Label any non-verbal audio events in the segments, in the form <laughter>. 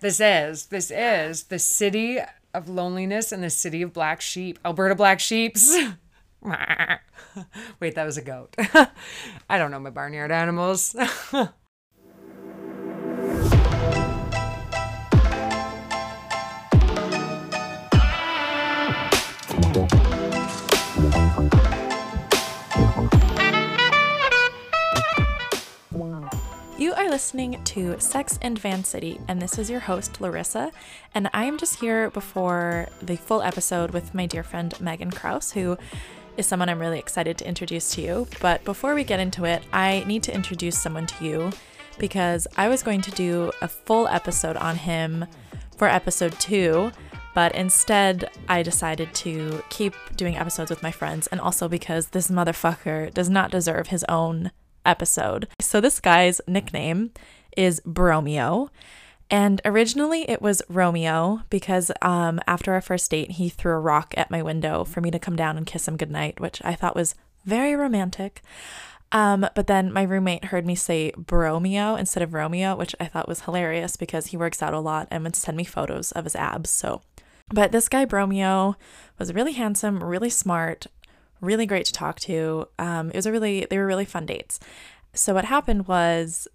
This is. This is the city of loneliness and the city of black sheep. Alberta black sheeps. <laughs> Wait, that was a goat. <laughs> I don't know my barnyard animals. <laughs> are listening to Sex and Van City, and this is your host, Larissa. And I am just here before the full episode with my dear friend Megan Kraus, who is someone I'm really excited to introduce to you. But before we get into it, I need to introduce someone to you because I was going to do a full episode on him for episode two. But instead, I decided to keep doing episodes with my friends, and also because this motherfucker does not deserve his own episode. So this guy's nickname is Bromeo. And originally it was Romeo because um, after our first date, he threw a rock at my window for me to come down and kiss him goodnight, which I thought was very romantic. Um, but then my roommate heard me say Bromeo instead of Romeo, which I thought was hilarious because he works out a lot and would send me photos of his abs. So, but this guy Bromeo was really handsome, really smart, really great to talk to. Um, it was a really, they were really fun dates. So what happened was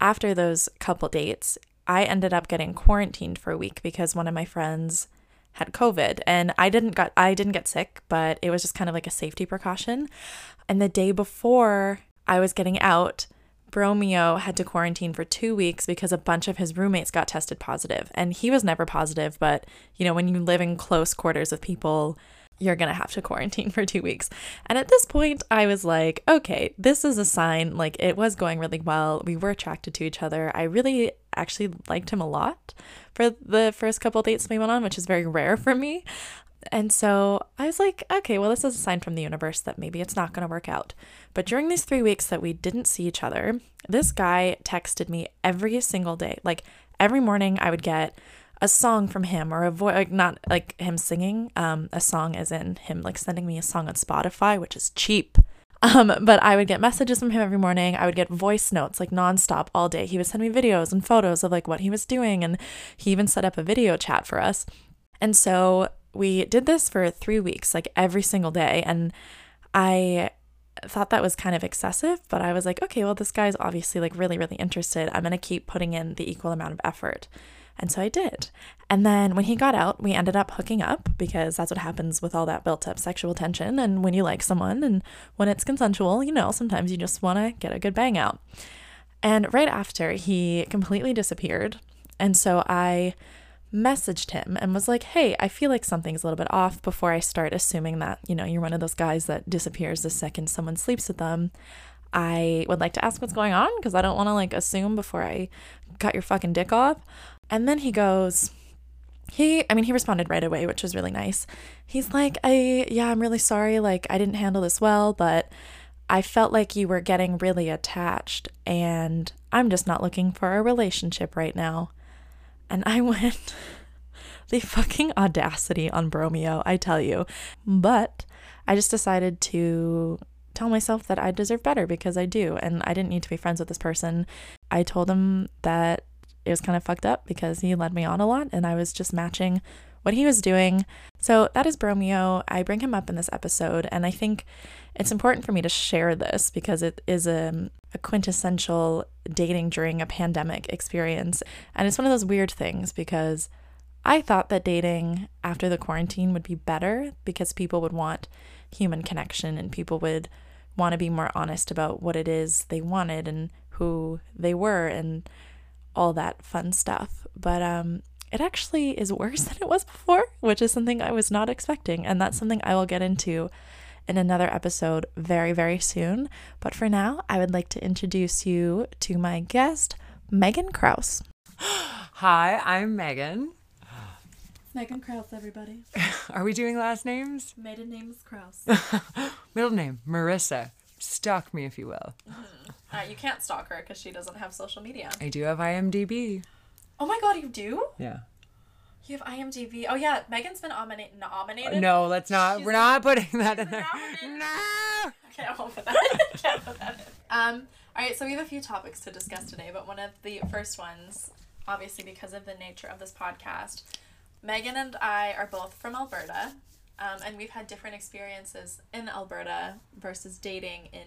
after those couple dates, I ended up getting quarantined for a week because one of my friends had COVID and I didn't got I didn't get sick, but it was just kind of like a safety precaution. And the day before I was getting out, Bromeo had to quarantine for two weeks because a bunch of his roommates got tested positive. And he was never positive, but you know, when you live in close quarters with people, you're going to have to quarantine for two weeks. And at this point, I was like, okay, this is a sign. Like, it was going really well. We were attracted to each other. I really actually liked him a lot for the first couple dates we went on, which is very rare for me. And so I was like, okay, well, this is a sign from the universe that maybe it's not going to work out. But during these three weeks that we didn't see each other, this guy texted me every single day. Like, every morning I would get a song from him or a voice like not like him singing um a song as in him like sending me a song on Spotify which is cheap <laughs> um but I would get messages from him every morning I would get voice notes like nonstop all day he would send me videos and photos of like what he was doing and he even set up a video chat for us and so we did this for 3 weeks like every single day and I thought that was kind of excessive, but I was like, okay, well, this guy's obviously like really, really interested. I'm going to keep putting in the equal amount of effort. And so I did. And then when he got out, we ended up hooking up because that's what happens with all that built up sexual tension. And when you like someone and when it's consensual, you know, sometimes you just want to get a good bang out. And right after, he completely disappeared. And so I messaged him and was like, hey, I feel like something's a little bit off before I start assuming that, you know, you're one of those guys that disappears the second someone sleeps with them. I would like to ask what's going on because I don't want to like assume before I cut your fucking dick off. And then he goes, he, I mean, he responded right away, which was really nice. He's like, I, yeah, I'm really sorry. Like, I didn't handle this well, but I felt like you were getting really attached, and I'm just not looking for a relationship right now. And I <laughs> went, the fucking audacity on Bromeo, I tell you. But I just decided to tell myself that I deserve better because I do, and I didn't need to be friends with this person. I told him that it was kind of fucked up because he led me on a lot and I was just matching what he was doing. So that is Bromeo. I bring him up in this episode, and I think it's important for me to share this because it is a, a, quintessential dating during a pandemic experience. And it's one of those weird things because I thought that dating after the quarantine would be better because people would want human connection and people would want to be more honest about what it is they wanted and who they were. And all that fun stuff. But um, it actually is worse <laughs> than it was before, which is something I was not expecting. And that's something I will get into in another episode very, very soon. But for now, I would like to introduce you to my guest, Megan Kraus. <gasps> Hi, I'm Megan. Megan Kraus, everybody. <laughs> Are we doing last names? Maiden name is Kraus. <laughs> Middle name, Marissa. Stalk me if you will. <laughs> Uh, you can't stalk her because she doesn't have social media. I do have IMDb. Oh my god, you do? Yeah. You have IMDb. Oh yeah, Megan's been nominated. Nominated. No, let's not. She's we're not putting that in there. nominated. No. <laughs> Okay, I won't put that. in. <laughs> Can't put that in. Um. All right, so we have a few topics to discuss today, but one of the first ones obviously because of the nature of this podcast. Megan and I are both from Alberta, um, and we've had different experiences in Alberta versus dating in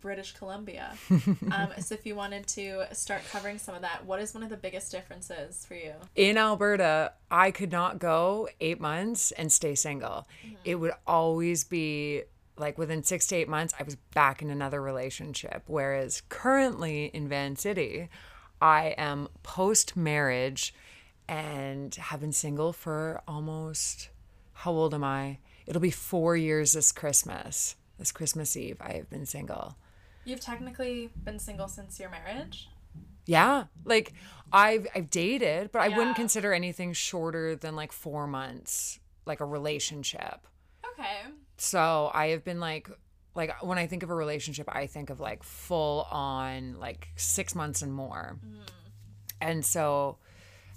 British Columbia. <laughs> um, so if you wanted to start covering some of that, what is one of the biggest differences for you? In Alberta, I could not go eight months and stay single. It would always be like within six to eight months, I was back in another relationship. Whereas currently in Van City, I am post marriage and have been single for almost, how old am I? It'll be four years this Christmas. This Christmas Eve, I have been single. You've technically been single since your marriage. Yeah, like I've I've dated, but I Yeah. wouldn't consider anything shorter than like four months, like a relationship. Okay. So I have been like, like when I think of a relationship, I think of like full on like six months and more, mm. and so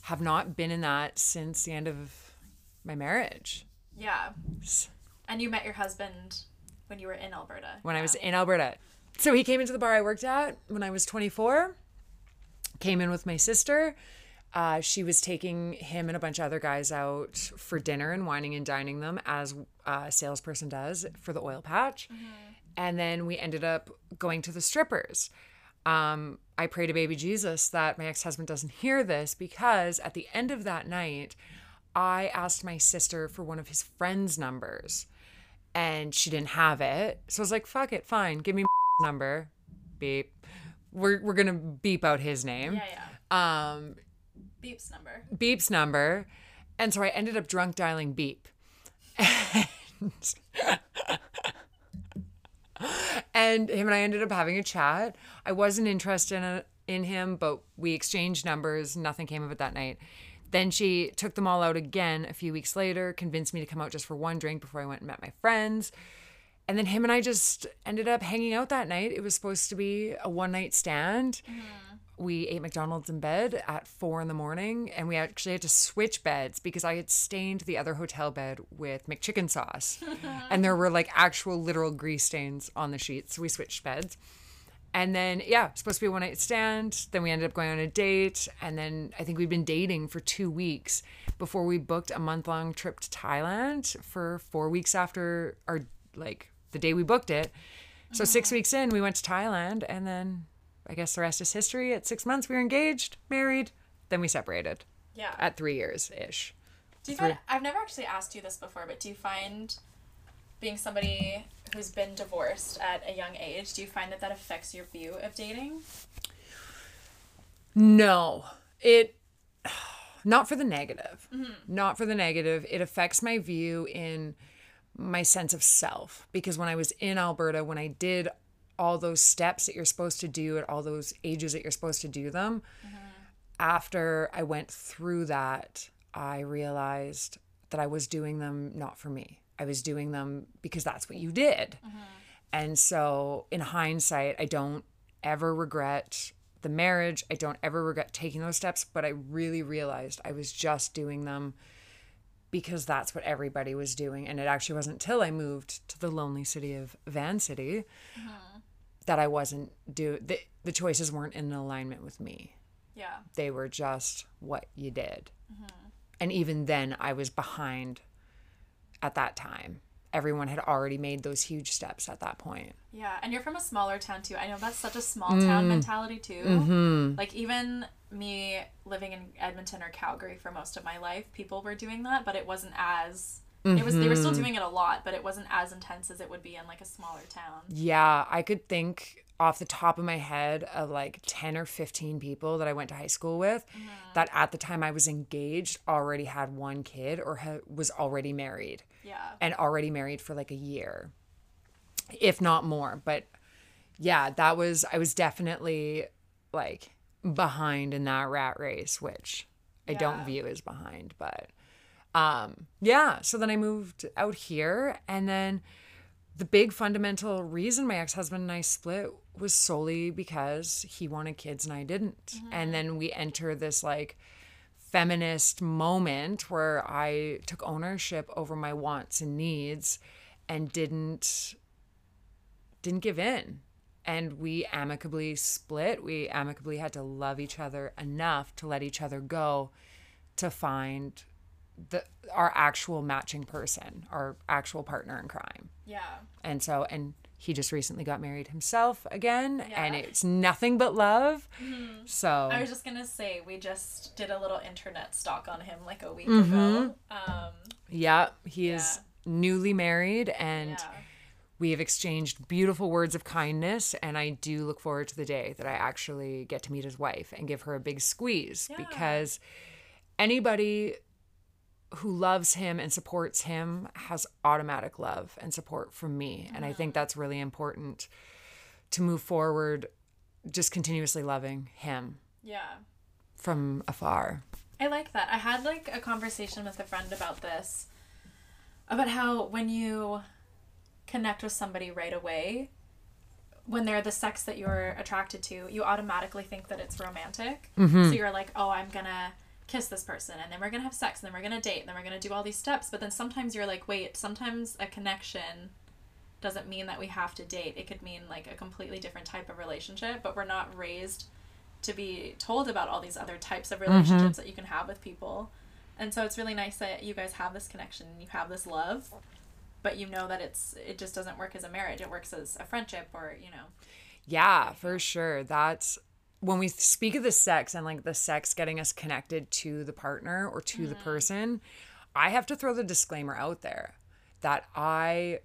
have not been in that since the end of my marriage. Yeah. And you met your husband when you were in Alberta. when I was in Alberta. So he came into the bar I worked at when I was 24. Came in with my sister. Uh, she was taking him and a bunch of other guys out for dinner and wining and dining them as a salesperson does for the oil patch. And then we ended up going to the strippers. Um, I pray to baby Jesus that my ex husband doesn't hear this because at the end of that night, I asked my sister for one of his friends' numbers and she didn't have it. So I was like, fuck it, fine. Give me <laughs> number. Beep. We're, we're going to beep out his name. Yeah, yeah. Um, Beep's number. Beep's number. And so I ended up drunk dialing Beep. <laughs> and him and I ended up having a chat. I wasn't interested in, in him, but we exchanged numbers. Nothing came of it that night. Then she took them all out again a few weeks later, convinced me to come out just for one drink before I went and met my friends. And then him and I just ended up hanging out that night. It was supposed to be a one night stand. Mm-hmm. We ate McDonald's in bed at four in the morning, and we actually had to switch beds because I had stained the other hotel bed with McChicken sauce. <laughs> and there were like actual literal grease stains on the sheets. So we switched beds. And then, yeah, supposed to be a one night stand. Then we ended up going on a date. And then I think we'd been dating for two weeks before we booked a month long trip to Thailand for four weeks after our, like, the day we booked it. So six weeks in, we went to Thailand. And then I guess the rest is history. At six months, we were engaged, married. Then we separated Yeah. at three years ish. Do you find, I've never actually asked you this before, but do you find being somebody who's been divorced at a young age, do you find that that affects your view of dating? No, it <sighs> not for the negative. Mm-hmm. Not for the negative. It affects my view in my sense of self because when I was in Alberta, when I did all those steps that you're supposed to do at all those ages that you're supposed to do them, mm-hmm. after I went through that, I realized that I was doing them not for me. I was doing them because that's what you did. Mm-hmm. And so, in hindsight, I don't ever regret the marriage. I don't ever regret taking those steps, but I really realized I was just doing them because that's what everybody was doing. And it actually wasn't until I moved to the lonely city of Van City mm-hmm. that I wasn't do the, the choices weren't in alignment with me. Yeah. They were just what you did. Mm-hmm. And even then I was behind at that time. Everyone had already made those huge steps at that point. Yeah, and you're from a smaller town too. I know that's such a small town mm. mentality too. Mm-hmm. Like even me living in Edmonton or Calgary for most of my life, people were doing that, but it wasn't as it was they were still mm-hmm. doing it a lot, but it wasn't as intense as it would be in like a smaller town. Yeah, I could think off the top of my head of like 10 or 15 people that I went to high school with that at the time I was engaged already had one kid or ha- was already married Yeah. and already married for like a year, if not more. But yeah, that was, I was definitely like behind in that rat race, which I don't view as behind. But um, yeah, so then I moved out here and then the big fundamental reason my ex-husband and I split was solely because he wanted kids and I didn't. Mm-hmm. And then we enter this like feminist moment where I took ownership over my wants and needs and didn't didn't give in. and we amicably split. We amicably had to love each other enough to let each other go to find the our actual matching person, our actual partner in crime. Yeah. And so and he just recently got married himself again and it's nothing but love. So I was just gonna say we just did a little internet stalk on him like a week Mm-hmm. ago. Um, yeah, he is newly married and yeah. we have exchanged beautiful words of kindness and i do look forward to the day that i actually get to meet his wife and give her a big squeeze Yeah. because anybody who loves him and supports him has automatic love and support from me and i think that's really important to move forward just continuously loving him Yeah. from afar I like that. I had like a conversation with a friend about this about how when you connect with somebody right away, when they're the sex that you're attracted to, you automatically think that it's romantic. Mm-hmm. So you're like, oh, I'm gonna kiss this person, and then we're gonna have sex, and then we're gonna date, and then we're gonna do all these steps. But then sometimes you're like, wait, sometimes a connection doesn't mean that we have to date. It could mean like a completely different type of relationship, but we're not raised to be told about all these other types of mm-hmm. relationships that you can have with people. And so it's really nice that you guys have this connection and you have this love, but you know that it's it just doesn't work as a marriage. It works as a friendship or, you know. Yeah, for sure. That's when we speak of the sex and like the sex getting us connected to the partner or to the mm-hmm. person, I have to throw the disclaimer out there that I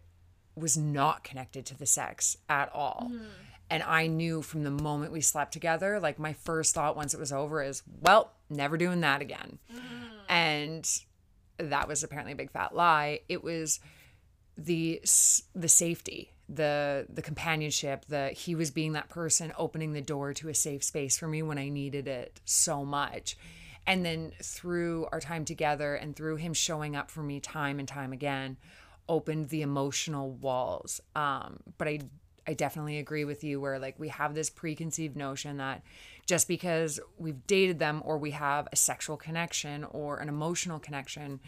was not connected to the sex at all. Mm-hmm. And I knew from the moment we slept together, like my first thought once it was over is, well, never doing that again. Mm-hmm. And that was apparently a big fat lie. It was the the safety the the companionship that he was being that person opening the door to a safe space for me when i needed it so much. And then through our time together and through him showing up for me time and time again opened the emotional walls. Um but i i definitely agree with you where like we have this preconceived notion that just because we've dated them or we have a sexual connection or an emotional connection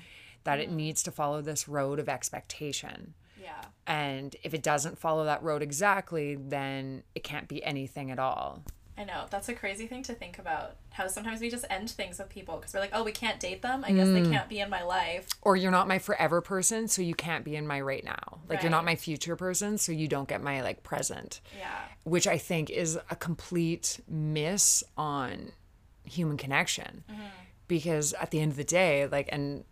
that it needs to follow this road of expectation Yeah. and if it doesn't follow that road exactly, then it can't be anything at all. I know. That's a crazy thing to think about. How sometimes we just end things with people because we're like, "Oh, we can't date them. I guess they mm. can't be in my life." Or you're not my forever person, so you can't be in my right now. Like you're not my future person, so you don't get my like present. Yeah. Which I think is a complete miss on human connection. Mm-hmm. Because at the end of the day, like and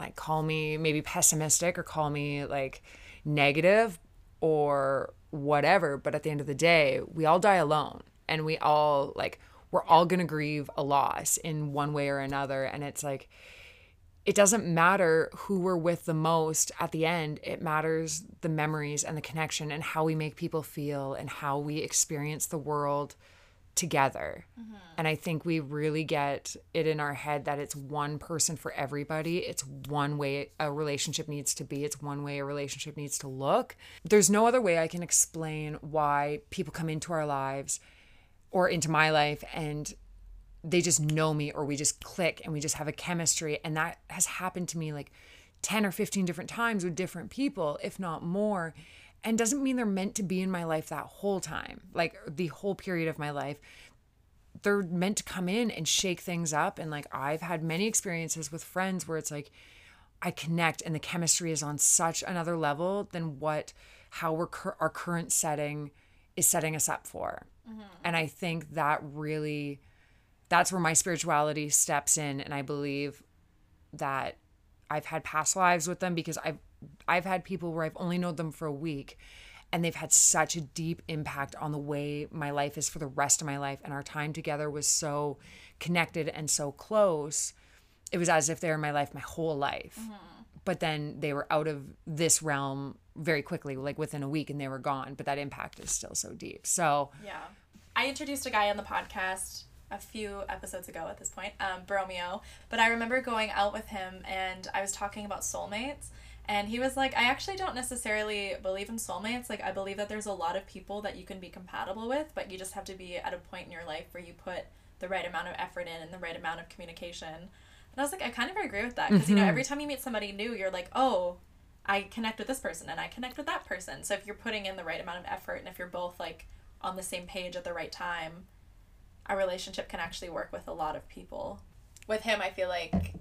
like call me maybe pessimistic or call me like negative or whatever, but at the end of the day, we all die alone and we all like we're all going to grieve a loss in one way or another and it's like it doesn't matter who we're with the most at the end. It matters the memories and the connection and how we make people feel and how we experience the world together. Mm-hmm. And I think we really get it in our head that it's one person for everybody. It's one way a relationship needs to be, it's one way a relationship needs to look. There's no other way I can explain why people come into our lives or into my life and they just know me or we just click and we just have a chemistry and that has happened to me like 10 or 15 different times with different people if not more and doesn't mean they're meant to be in my life that whole time like the whole period of my life they're meant to come in and shake things up and like I've had many experiences with friends where it's like I connect and the chemistry is on such another level than what how we're cur- our current setting is setting us up for. Mm-hmm. And I think that really that's where my spirituality steps in and I believe that I've had past lives with them because I've I've had people where I've only known them for a week and they've had such a deep impact on the way my life is for the rest of my life and our time together was so connected and so close it was as if they were in my life my whole life but then they were out of this realm very quickly like within a week and they were gone but that impact is still so deep so Yeah. I introduced a guy on the podcast a few episodes ago at this point, um, Bromeo. But I remember going out with him and I was talking about soulmates. And he was like, I actually don't necessarily believe in soulmates. Like, I believe that there's a lot of people that you can be compatible with, but you just have to be at a point in your life where you put the right amount of effort in and the right amount of communication. And I was like, I kind of agree with that. Because, you know, mm-hmm. every time you meet somebody new, you're like, oh, I connect with this person and I connect with that person. So if you're putting in the right amount of effort and if you're both like on the same page at the right time, a relationship can actually work with a lot of people. With him, I feel like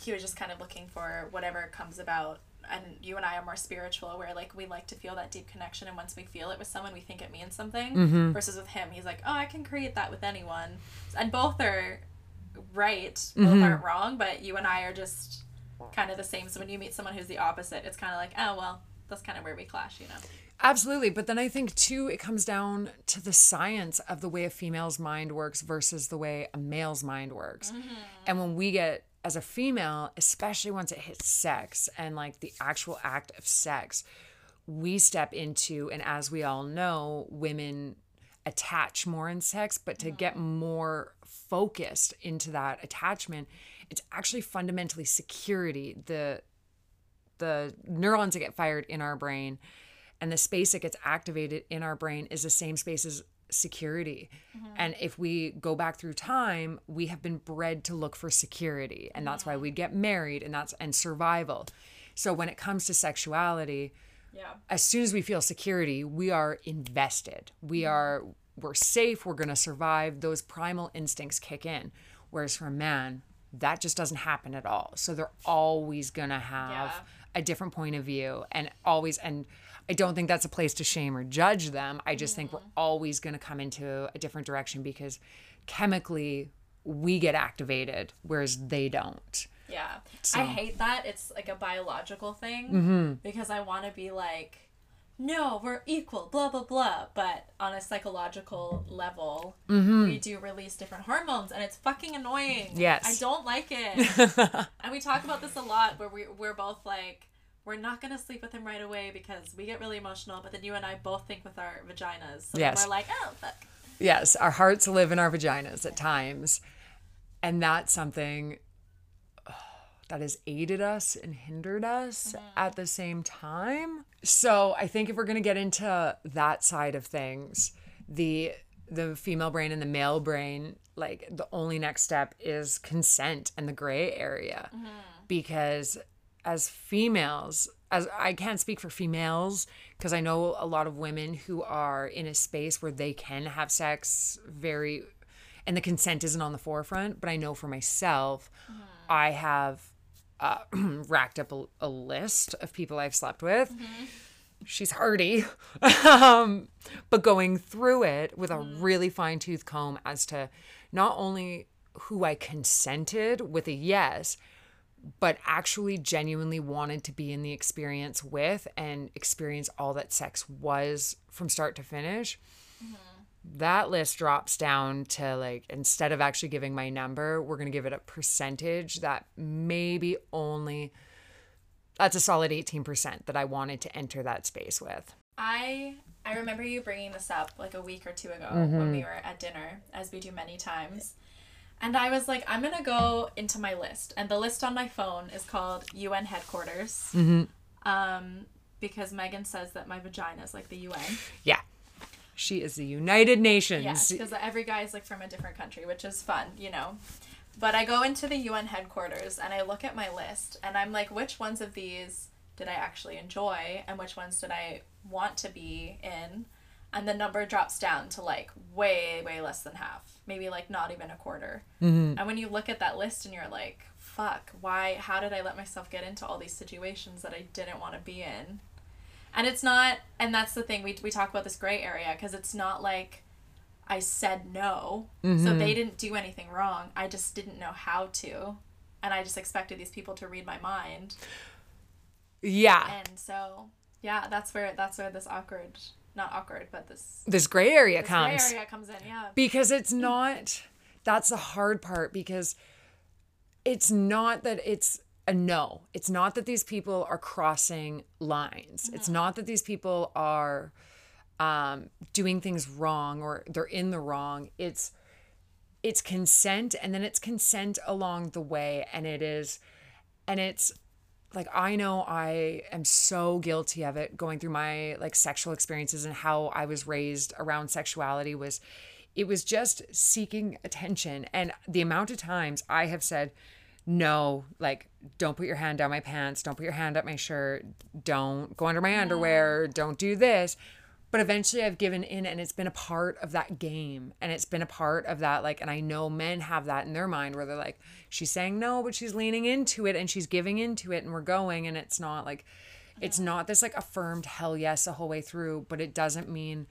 he was just kind of looking for whatever comes about. And you and I are more spiritual, where like we like to feel that deep connection, and once we feel it with someone, we think it means something. Mm-hmm. Versus with him, he's like, "Oh, I can create that with anyone," and both are right, both mm-hmm. aren't wrong. But you and I are just kind of the same. So when you meet someone who's the opposite, it's kind of like, "Oh, well, that's kind of where we clash," you know. Absolutely. But then I think, too, it comes down to the science of the way a female's mind works versus the way a male's mind works. Mm-hmm. And when we get, as a female, especially once it hits sex and like the actual act of sex, we step into, and as we all know, women attach more in sex, but to get more focused into that attachment, it's actually fundamentally security. The the neurons that get fired in our brain and the space that gets activated in our brain is the same space as security. Mm-hmm. And if we go back through time, we have been bred to look for security. And that's why we get married and that's and survival. So when it comes to sexuality, Yeah. as soon as we feel security, we are invested. We mm-hmm. are we're safe, we're going to survive. Those primal instincts kick in. Whereas for a man, that just doesn't happen at all. So they're always going to have Yeah. a different point of view and always and I don't think that's a place to shame or judge them. I just think we're always going to come into a different direction because chemically we get activated whereas they don't. Yeah. I hate that. It's like a biological thing Mm-hmm. because I want to be like, no, we're equal, blah, blah, blah. But on a psychological level, Mm-hmm. we do release different hormones and it's fucking annoying. Yes. I don't like it. <laughs> and we talk about this a lot where we, we're both like, we're not going to sleep with him right away because we get really emotional. But then you and I both think with our vaginas. So Yes. we're like, oh, fuck. Yes, our hearts live in our vaginas at times. And that's something oh, <sighs> that has aided us and hindered us mm-hmm. at the same time. So I think if we're going to get into that side of things, the the female brain and the male brain, like the only next step is consent and the gray area. Mm-hmm. Because as females, as I can't speak for females because I know a lot of women who are in a space where they can have sex very and the consent isn't on the forefront, but I know for myself, I have uh, <clears throat> racked up a, a list of people I've slept with. She's hardy. <laughs> um, but going through it with a really fine tooth comb as to not only who I consented with a yes, but actually genuinely wanted to be in the experience with and experience all that sex was from start to finish. That list drops down to like instead of actually giving my number, we're going to give it a percentage that maybe only that's a solid 18% that I wanted to enter that space with. I I remember you bringing this up like a week or two ago Mm-hmm. when we were at dinner, as we do many times. And I was like, I'm gonna go into my list, and the list on my phone is called UN headquarters. Mm-hmm. Um, because Megan says that my vagina is like the UN. Yeah. She is the United Nations. Yes, because every guy is like from a different country, which is fun, you know. But I go into the UN headquarters and I look at my list and I'm like, which ones of these did I actually enjoy and which ones did I want to be in? And the number drops down to like way, way less than half, maybe like not even a quarter. Mm-hmm. And when you look at that list and you're like, fuck, why, how did I let myself get into all these situations that I didn't want to be in? And it's not, and that's the thing, we, we talk about this gray area because it's not like I said no. So mm-hmm. they didn't do anything wrong. I just didn't know how to. And I just expected these people to read my mind. yeah. And so, yeah, that's where, that's where this awkward, not awkward, but this, This gray area this comes. gray area comes in. Yeah. because it's not that's the hard part because it's not that it's a no it's not that these people are crossing lines it's not that these people are um, doing things wrong or they're in the wrong it's it's consent and then it's consent along the way and it is and it's like I know I am so guilty of it going through my like sexual experiences and how I was raised around sexuality was it was just seeking attention. And the amount of times I have said no like don't put your hand down my pants don't put your hand up my shirt don't go under my underwear don't do this but eventually I've given in and it's been a part of that game and it's been a part of that like and I know men have that in their mind where they're like she's saying no but she's leaning into it and she's giving into it and we're going and it's not like it's not this like affirmed hell yes the whole way through but it doesn't mean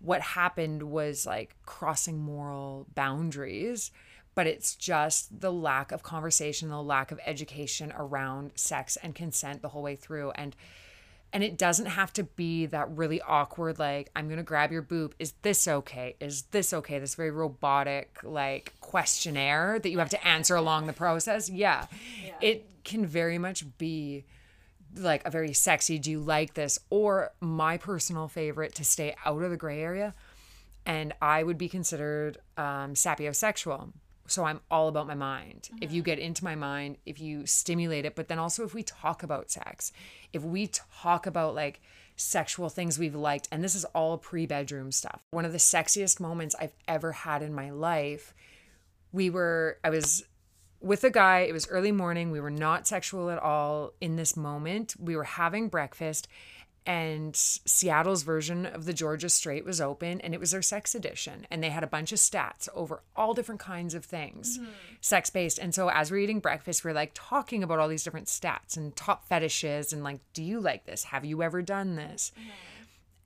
what happened was like crossing moral boundaries but it's just the lack of conversation the lack of education around sex and consent the whole way through. And and it doesn't have to be that really awkward like i'm gonna grab your boob. Is this okay? Is this okay? This very robotic like questionnaire that you have to answer along the process. Yeah, yeah. it can very much be like a very sexy do you like this? Or my personal favorite to stay out of the gray area. And i would be considered um, sapiosexual so I'm all about my mind. Mm-hmm. If you get into my mind, if you stimulate it, but then also if we talk about sex, if we talk about like sexual things we've liked, and this is all pre bedroom stuff. One of the sexiest moments I've ever had in my life, we were, I was with a guy. It was early morning. We were not sexual at all in this moment. We were having breakfast, and Seattle's version of the Georgia Straight was open and it was their sex edition and they had a bunch of stats over all different kinds of things mm-hmm. sex based and so as we're eating breakfast we're like talking about all these different stats and top fetishes and like do you like this have you ever done this mm-hmm.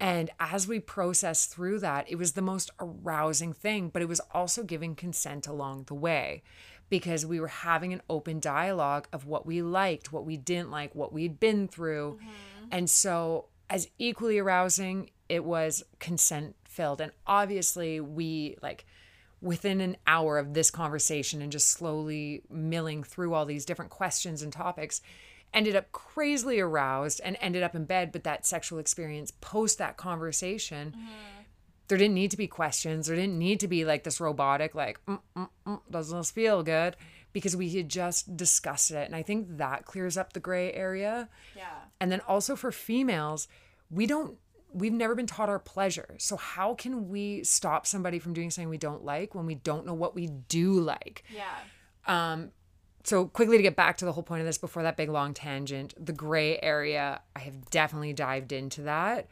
and as we process through that it was the most arousing thing but it was also giving consent along the way because we were having an open dialogue of what we liked what we didn't like what we'd been through mm-hmm and so, as equally arousing, it was consent filled. And obviously, we like within an hour of this conversation and just slowly milling through all these different questions and topics, ended up crazily aroused and ended up in bed. But that sexual experience post that conversation, mm-hmm. There didn't need to be questions. There didn't need to be like this robotic, like, mm, mm, mm, doesn't this feel good? because we had just discussed it. And I think that clears up the gray area. Yeah. And then also for females, we don't we've never been taught our pleasure. So how can we stop somebody from doing something we don't like when we don't know what we do like? Yeah. Um so quickly to get back to the whole point of this before that big long tangent, the gray area, I have definitely dived into that.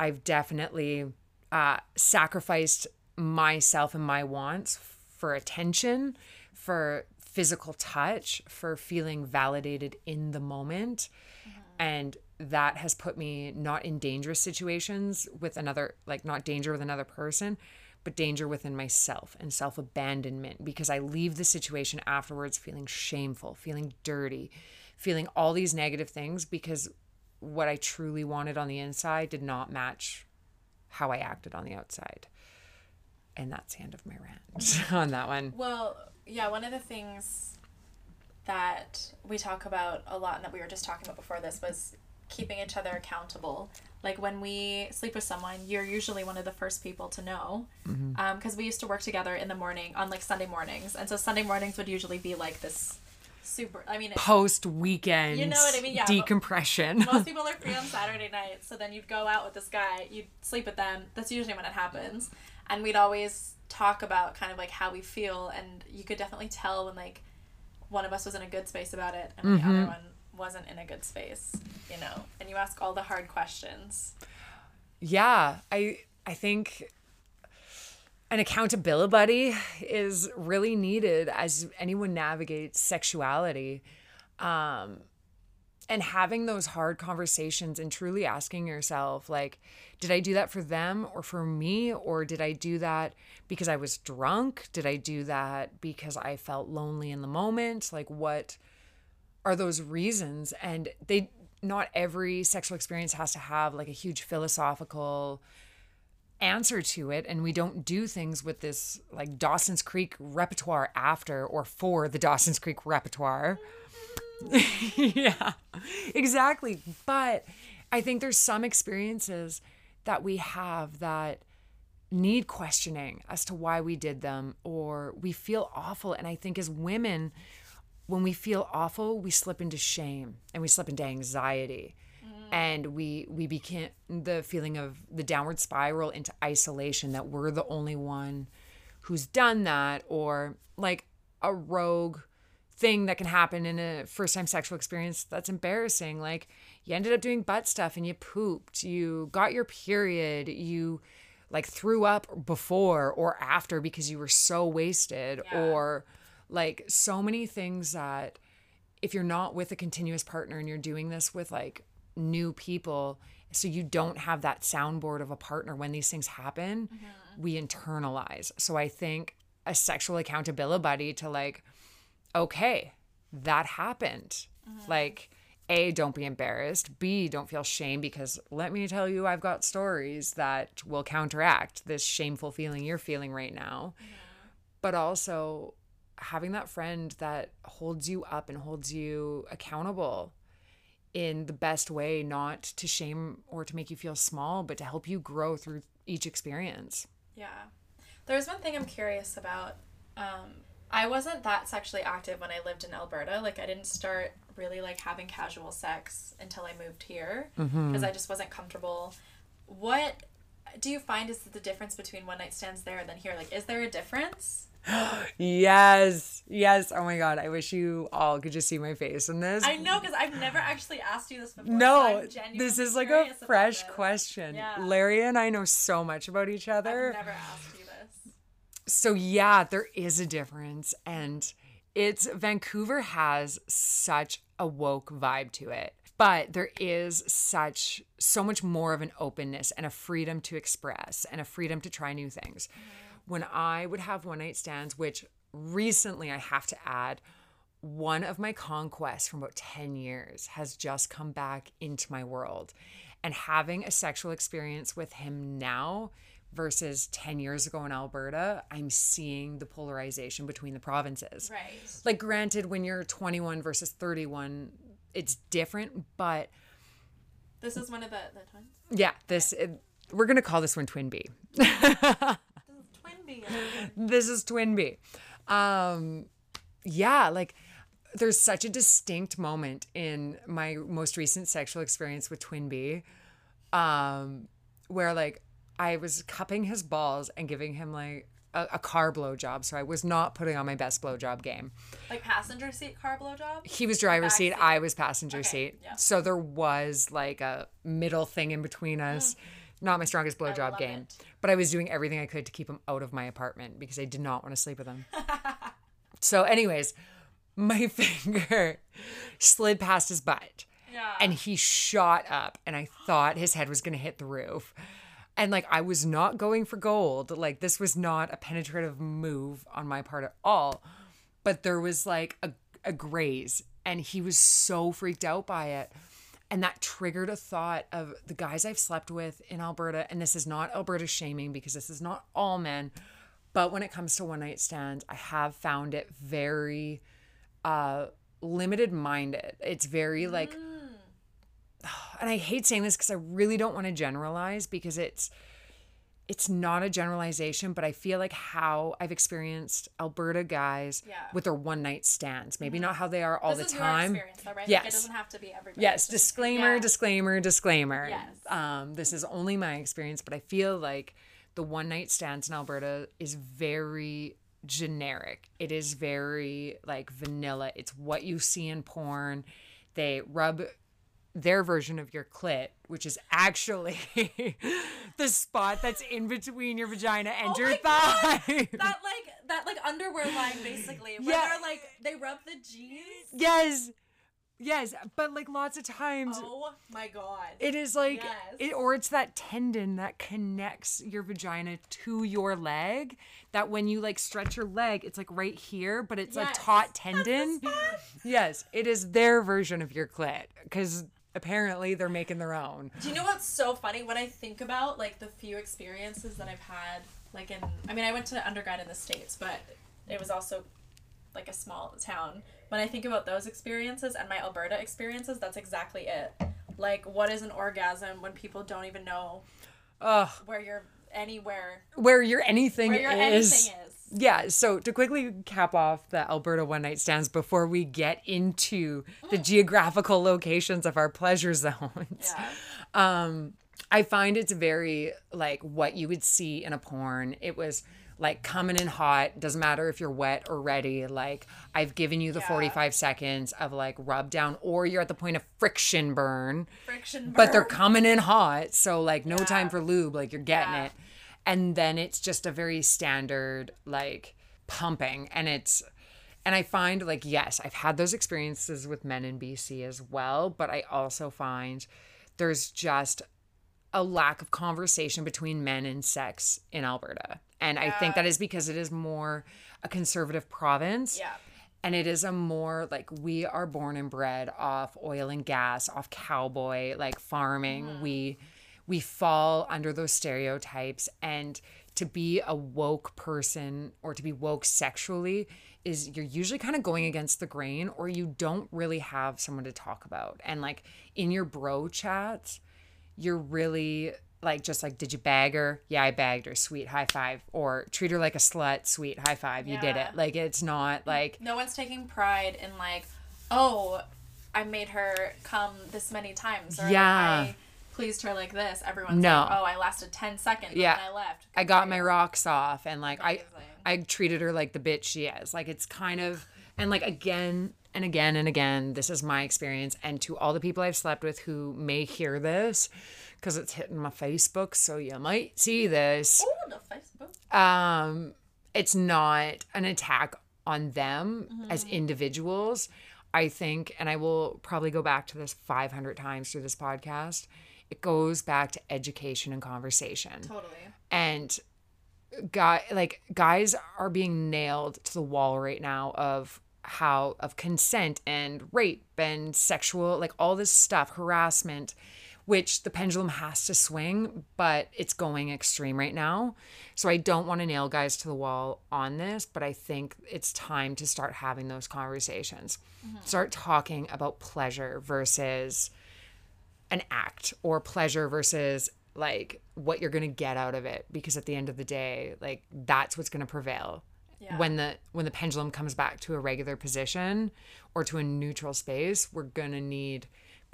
I've definitely uh, sacrificed myself and my wants for attention, for physical touch for feeling validated in the moment. Mm-hmm. And that has put me not in dangerous situations with another, like not danger with another person, but danger within myself and self abandonment because I leave the situation afterwards feeling shameful, feeling dirty, feeling all these negative things because what I truly wanted on the inside did not match how I acted on the outside. And that's the end of my rant <laughs> on that one. Well, yeah, one of the things that we talk about a lot and that we were just talking about before this was keeping each other accountable. Like when we sleep with someone, you're usually one of the first people to know, because mm-hmm. um, we used to work together in the morning on like Sunday mornings, and so Sunday mornings would usually be like this super. I mean, post weekend. You know what I mean? Yeah. Decompression. Most <laughs> people are free on Saturday night, so then you'd go out with this guy, you'd sleep with them. That's usually when it happens, and we'd always talk about kind of like how we feel and you could definitely tell when like one of us was in a good space about it and mm-hmm. the other one wasn't in a good space you know and you ask all the hard questions yeah i i think an accountability buddy is really needed as anyone navigates sexuality um and having those hard conversations and truly asking yourself like did i do that for them or for me? Or did i do that because i was drunk? Did i do that because i felt lonely in the moment? Like what are those reasons? And they not every sexual experience has to have like a huge philosophical answer to it and we don't do things with this like Dawson's Creek repertoire after or for the Dawson's Creek repertoire <laughs> yeah, exactly. But I think there's some experiences that we have that need questioning as to why we did them or we feel awful. And I think as women, when we feel awful, we slip into shame and we slip into anxiety. Mm. And we we became the feeling of the downward spiral into isolation that we're the only one who's done that or like a rogue thing that can happen in a first time sexual experience that's embarrassing. Like you ended up doing butt stuff and you pooped, you got your period, you like threw up before or after because you were so wasted Yeah. or like so many things that if you're not with a continuous partner and you're doing this with like new people so you don't have that soundboard of a partner when these things happen mm-hmm. we internalize. So i think a sexual accountability buddy to like okay that happened. Mm-hmm. Like a don't be embarrassed. B don't feel shame because let me tell you i've got stories that will counteract this shameful feeling you're feeling right now. Mm-hmm. But also having that friend that holds you up and holds you accountable in the best way, not to shame or to make you feel small, but to help you grow through each experience. Yeah. There's one thing I'm curious about. Um, I wasn't that sexually active when I lived in Alberta. Like, I didn't start really like having casual sex until I moved here because I just wasn't comfortable. What do you find is the difference between one night stands there and then here? Like, is there a difference? <gasps> Yes, yes. Oh my God. I wish you all could just see my face in this. I know because I've never actually asked you this before. so No, I'm this is like a fresh question. Yeah. Larry and I know so much about each other. I've never asked you this. so yeah, there is a difference and it's Vancouver has such a woke vibe to it. But there is such so much more of an openness and a freedom to express and a freedom to try new things. Mm-hmm. When I would have one night stands, which recently I have to add, one of my conquests from about 10 years has just come back into my world. And having a sexual experience with him now versus 10 years ago in Alberta, I'm seeing the polarization between the provinces. Right. Like, granted, when you're 21 versus 31, it's different, but This is one of the, the twins. yeah, this, it, we're going to call this one Twin B. <laughs> This is twin B. this is Twin B. Um, yeah, like there's such a distinct moment in my most recent sexual experience with Twin B, um, where like I was cupping his balls and giving him like a, a car blowjob. So I was not putting on my best blowjob game. Like passenger seat car blowjob. He was driver's seat, seat. I was passenger Okay, seat. yeah. So there was like a middle thing in between us. Not my strongest blowjob game, it. but I was doing everything I could to keep him out of my apartment because I did not want to sleep with him. <laughs> so, anyways, my <laughs> finger slid past his butt Yeah. and he shot up, and I thought his head was going to hit the roof. And like, I was not going for gold. Like, this was not a penetrative move on my part at all. But there was like a, a graze, and he was so freaked out by it. And that triggered a thought of the guys I've slept with in Alberta. And this is not Alberta shaming because this is not all men. But when it comes to one night stands, I have found it very uh, limited minded. It's very like, <sighs> and I hate saying this because I really don't want to generalize because it's it's not a generalization, but I feel like how I've experienced Alberta guys Yeah. with their one night stands. Maybe not how they are all this the time. though, right? Like, Yes. it doesn't have to be everybody. Yes, disclaimer, Yeah. disclaimer, disclaimer. Yes. Um, this is only my experience, but I feel like the one night stands in Alberta is very generic. It is very like vanilla. It's what you see in porn. They rub their version of your clit, which is actually <laughs> the spot that's in between your vagina and Oh your thigh. that like that like underwear line basically. Where Yeah. they're like they rub the jeans. yes. Yes, but like lots of times Oh my god. It is like Yes. it or it's that tendon that connects your vagina to your leg that when you like stretch your leg it's like right here but it's Yes. a taut tendon. Yes, it is their version of your clit cuz apparently they're making their own. Do you know what's so funny when I think about like the few experiences that I've had like in I mean I went to undergrad in the states but it was also like a small town. When I think about those experiences and my Alberta experiences, that's exactly it. Like what is an orgasm when people don't even know Ugh, where you're anywhere where your anything where your is. anything is. Yeah, so to quickly cap off the Alberta one night stands before we get into the <gasps> geographical locations of our pleasure zones. Yeah. um i find it's very like what you would see in a porn it was like coming in hot doesn't matter if you're wet or ready like i've given you the 45 seconds of like rub down or you're at the point of friction burn. Friction burn. but they're coming in hot so like no time for lube like you're getting Yeah. it. And then it's just a very standard like pumping and it's and i find like yes i've had those experiences with men in bc as well but i also find there's just a lack of conversation between men and sex in alberta and i think that is because it is more a conservative province. Yeah. and it is a more like we are born and bred off oil and gas off cowboy like farming. Mm-hmm. We we fall under those stereotypes. And to be a woke person or to be woke sexually is you're usually kind of going against the grain or you don't really have someone to talk about. And like in your bro chats you're really like just like did you bag her yeah i bagged her sweet high five or treat her like a slut sweet high five you did it like it's not like No one's taking pride in like, oh, I made her come this many times, or Yeah. I pleased her like this. Everyone's No. like, oh, I lasted ten seconds, Yeah. I left. I got my rocks off and like I I treated her like the bitch she is. Like it's kind of and like again and again and again this is my experience and to all the people I've slept with who may hear this cuz it's hitting my Facebook so you might see this. Oh, the Facebook. Um it's not an attack on them as individuals. I think and I will probably go back to this 500 times through this podcast. It goes back to education and conversation Totally. and guy like guys are being nailed to the wall right now of how of consent and rape and sexual like all this stuff harassment which the pendulum has to swing but it's going extreme right now. So i don't want to nail guys to the wall on this but i think it's time to start having those conversations. Mm-hmm. Start talking about pleasure versus an act or pleasure versus like what you're going to get out of it because at the end of the day like that's what's going to prevail. Yeah. when the when the pendulum comes back to a regular position or to a neutral space we're going to need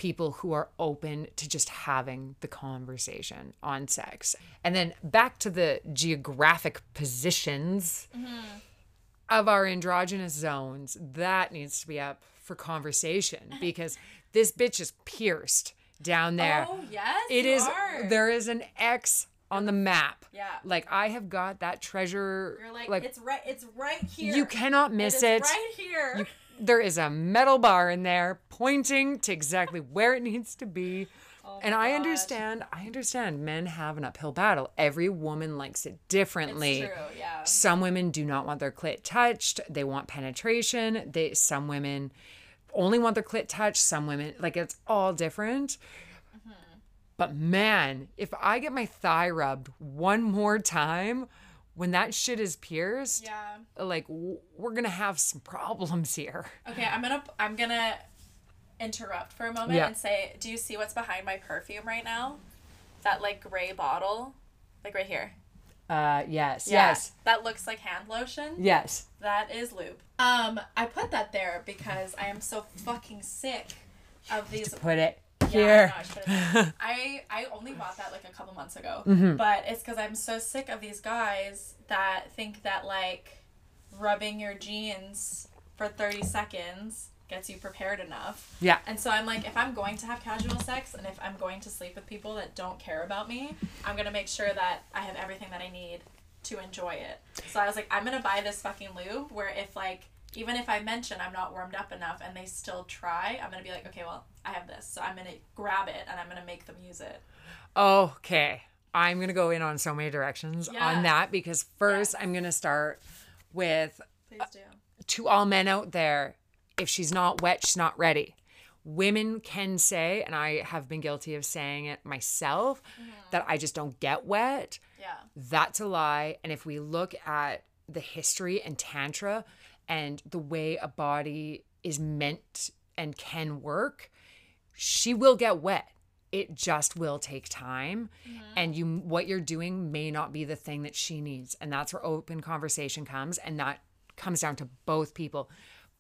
people who are open to just having the conversation on sex and then back to the geographic positions of our erogenous zones that needs to be up for conversation <laughs> because this bitch is pierced down there Oh yes, it is are. there is an X on the map. Yeah. Like I have got that treasure You're like, like it's right. It's right here. you cannot miss is it. right here. You- there is a metal bar in there pointing to exactly where it needs to be. Oh and I understand, I understand men have an uphill battle. Every woman likes it differently. It's true. Yeah. Some women do not want their clit touched. They want penetration. They some women only want their clit touched. Some women like it's all different. Mm-hmm. But man, if I get my thigh rubbed one more time when that shit is pierced, Yeah. like w- we're gonna have some problems here. Okay, I'm gonna I'm gonna interrupt for a moment Yeah. and say, do you see what's behind my perfume right now? That like gray bottle, like right here. Uh, yes, Yeah, yes, That looks like hand lotion. yes. That is lube. Um, I put that there because I am so fucking sick of these. Put it here. know, I, should have done. I I only bought that like a couple months ago, Mm-hmm. but it's because I'm so sick of these guys that think that like rubbing your jeans for 30 seconds gets you prepared enough. Yeah. And so I'm like, if I'm going to have casual sex and if I'm going to sleep with people that don't care about me, I'm gonna make sure that I have everything that I need to enjoy it. So I was like, I'm gonna buy this fucking lube where if like even if I mention I'm not warmed up enough and they still try, I'm gonna be like, okay, well, I have this, so I'm gonna grab it and I'm gonna make them use it. Okay. I'm going to go in on so many directions Yeah. on that because first I'm going to start with Please do. Uh, to all men out there if she's not wet, she's not ready. Women can say, and I have been guilty of saying it myself, mm-hmm. that I just don't get wet. Yeah. That's a lie. And if we look at the history and Tantra and the way a body is meant and can work, she will get wet. It just will take time. Mm-hmm. And you what you're doing may not be the thing that she needs. And that's where open conversation comes. And that comes down to both people.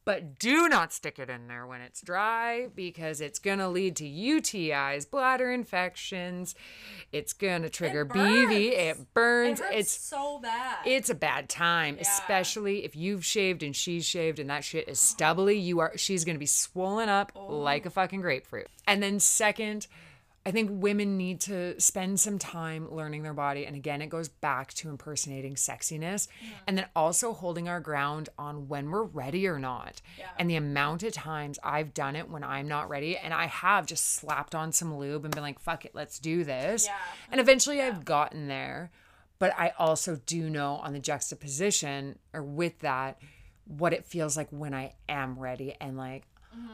But do not stick it in there when it's dry because it's going to lead to UTIs, bladder infections. It's going to trigger BV. It burns. It it's so bad. it's a bad time, especially if you've shaved and she's shaved and that shit is stubbly. You are she's gonna be swollen up oh. like a fucking grapefruit. And then second, I think women need to spend some time learning their body. And again, it goes back to impersonating sexiness and then also holding our ground on when we're ready or not. And the amount of times I've done it when I'm not ready and I have just slapped on some lube and been like, fuck it, let's do this. Yeah. And eventually I've gotten there. But I also do know on the juxtaposition or with that, what it feels like when I am ready. And like,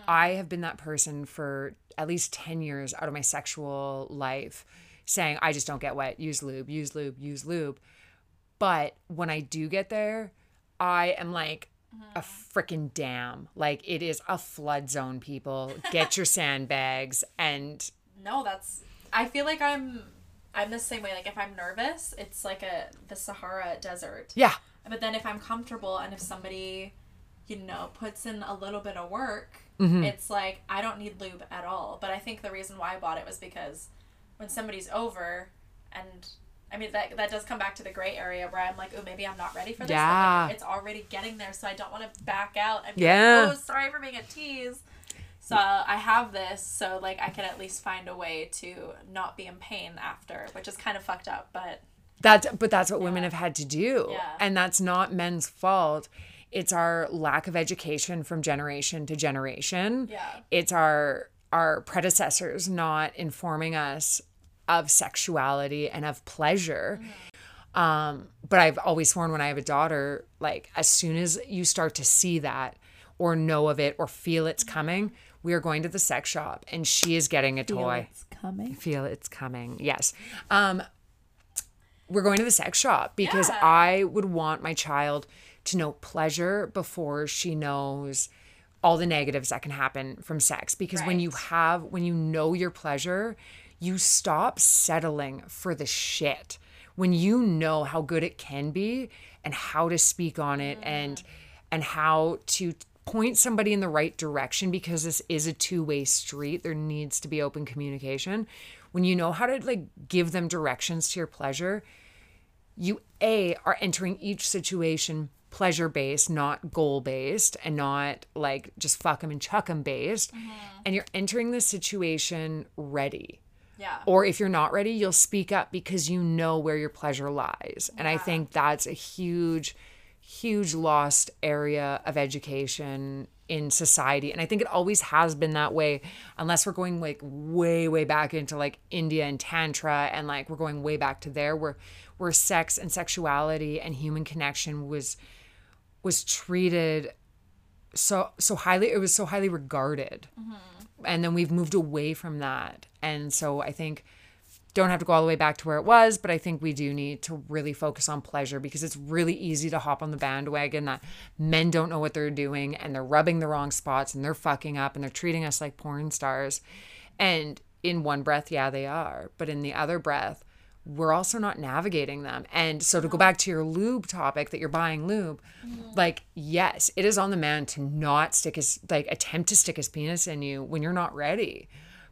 I have been that person for at least 10 years out of my sexual life saying, I just don't get wet. Use lube, use lube, use lube. But when I do get there, I am like a freaking dam. Like, it is a flood zone, people. Get your <laughs> sandbags and no, that's. I feel like I'm. I'm the same way. Like if I'm nervous, it's like a the Sahara desert. yeah. But then if I'm comfortable and if somebody, you know, puts in a little bit of work, Mm-hmm. it's like I don't need lube at all. But I think the reason why I bought it was because when somebody's over and I mean that that does come back to the gray area where I'm like, oh, maybe I'm not ready for this. but, like, Yeah. it's already getting there, so I don't want to back out and be Yeah. like, oh, sorry for being a tease. So I have this, so like I can at least find a way to not be in pain after, which is kind of fucked up, but That's but that's what women have had to do. Yeah. And that's not men's fault. It's our lack of education from generation to generation. Yeah. It's our our predecessors not informing us of sexuality and of pleasure. Um, but I've always sworn when I have a daughter, like as soon as you start to see that or know of it or feel it's coming, we are going to the sex shop and she is getting a toy it's coming. feel it's coming. Yes. Um we're going to the sex shop because Yeah. I would want my child to know pleasure before she knows all the negatives that can happen from sex. Because when you have when you know your pleasure, you stop settling for the shit. When you know how good it can be and how to speak on it and mm. and how to point somebody in the right direction because this is a two-way street there needs to be open communication. When you know how to like give them directions to your pleasure you a are entering each situation pleasure based not goal based and not like just fuck them and chuck them based mm-hmm. and you're entering the situation ready. Yeah. or if you're not ready you'll speak up because you know where your pleasure lies and i think that's a huge huge lost area of education in society and i think it always has been that way unless we're going like way way back into like india and tantra and like we're going way back to there where where sex and sexuality and human connection was was treated so so highly it was so highly regarded. Mm-hmm. And then we've moved away from that. And so i think don't have to go all the way back to where it was but i think we do need to really focus on pleasure because it's really easy to hop on the bandwagon that men don't know what they're doing and they're rubbing the wrong spots and they're fucking up and they're treating us like porn stars. And in one breath yeah they are. But in the other breath we're also not navigating them. And so to go back to your lube topic that you're buying lube, mm-hmm. like yes, it is on the man to not stick his like attempt to stick his penis in you when you're not ready.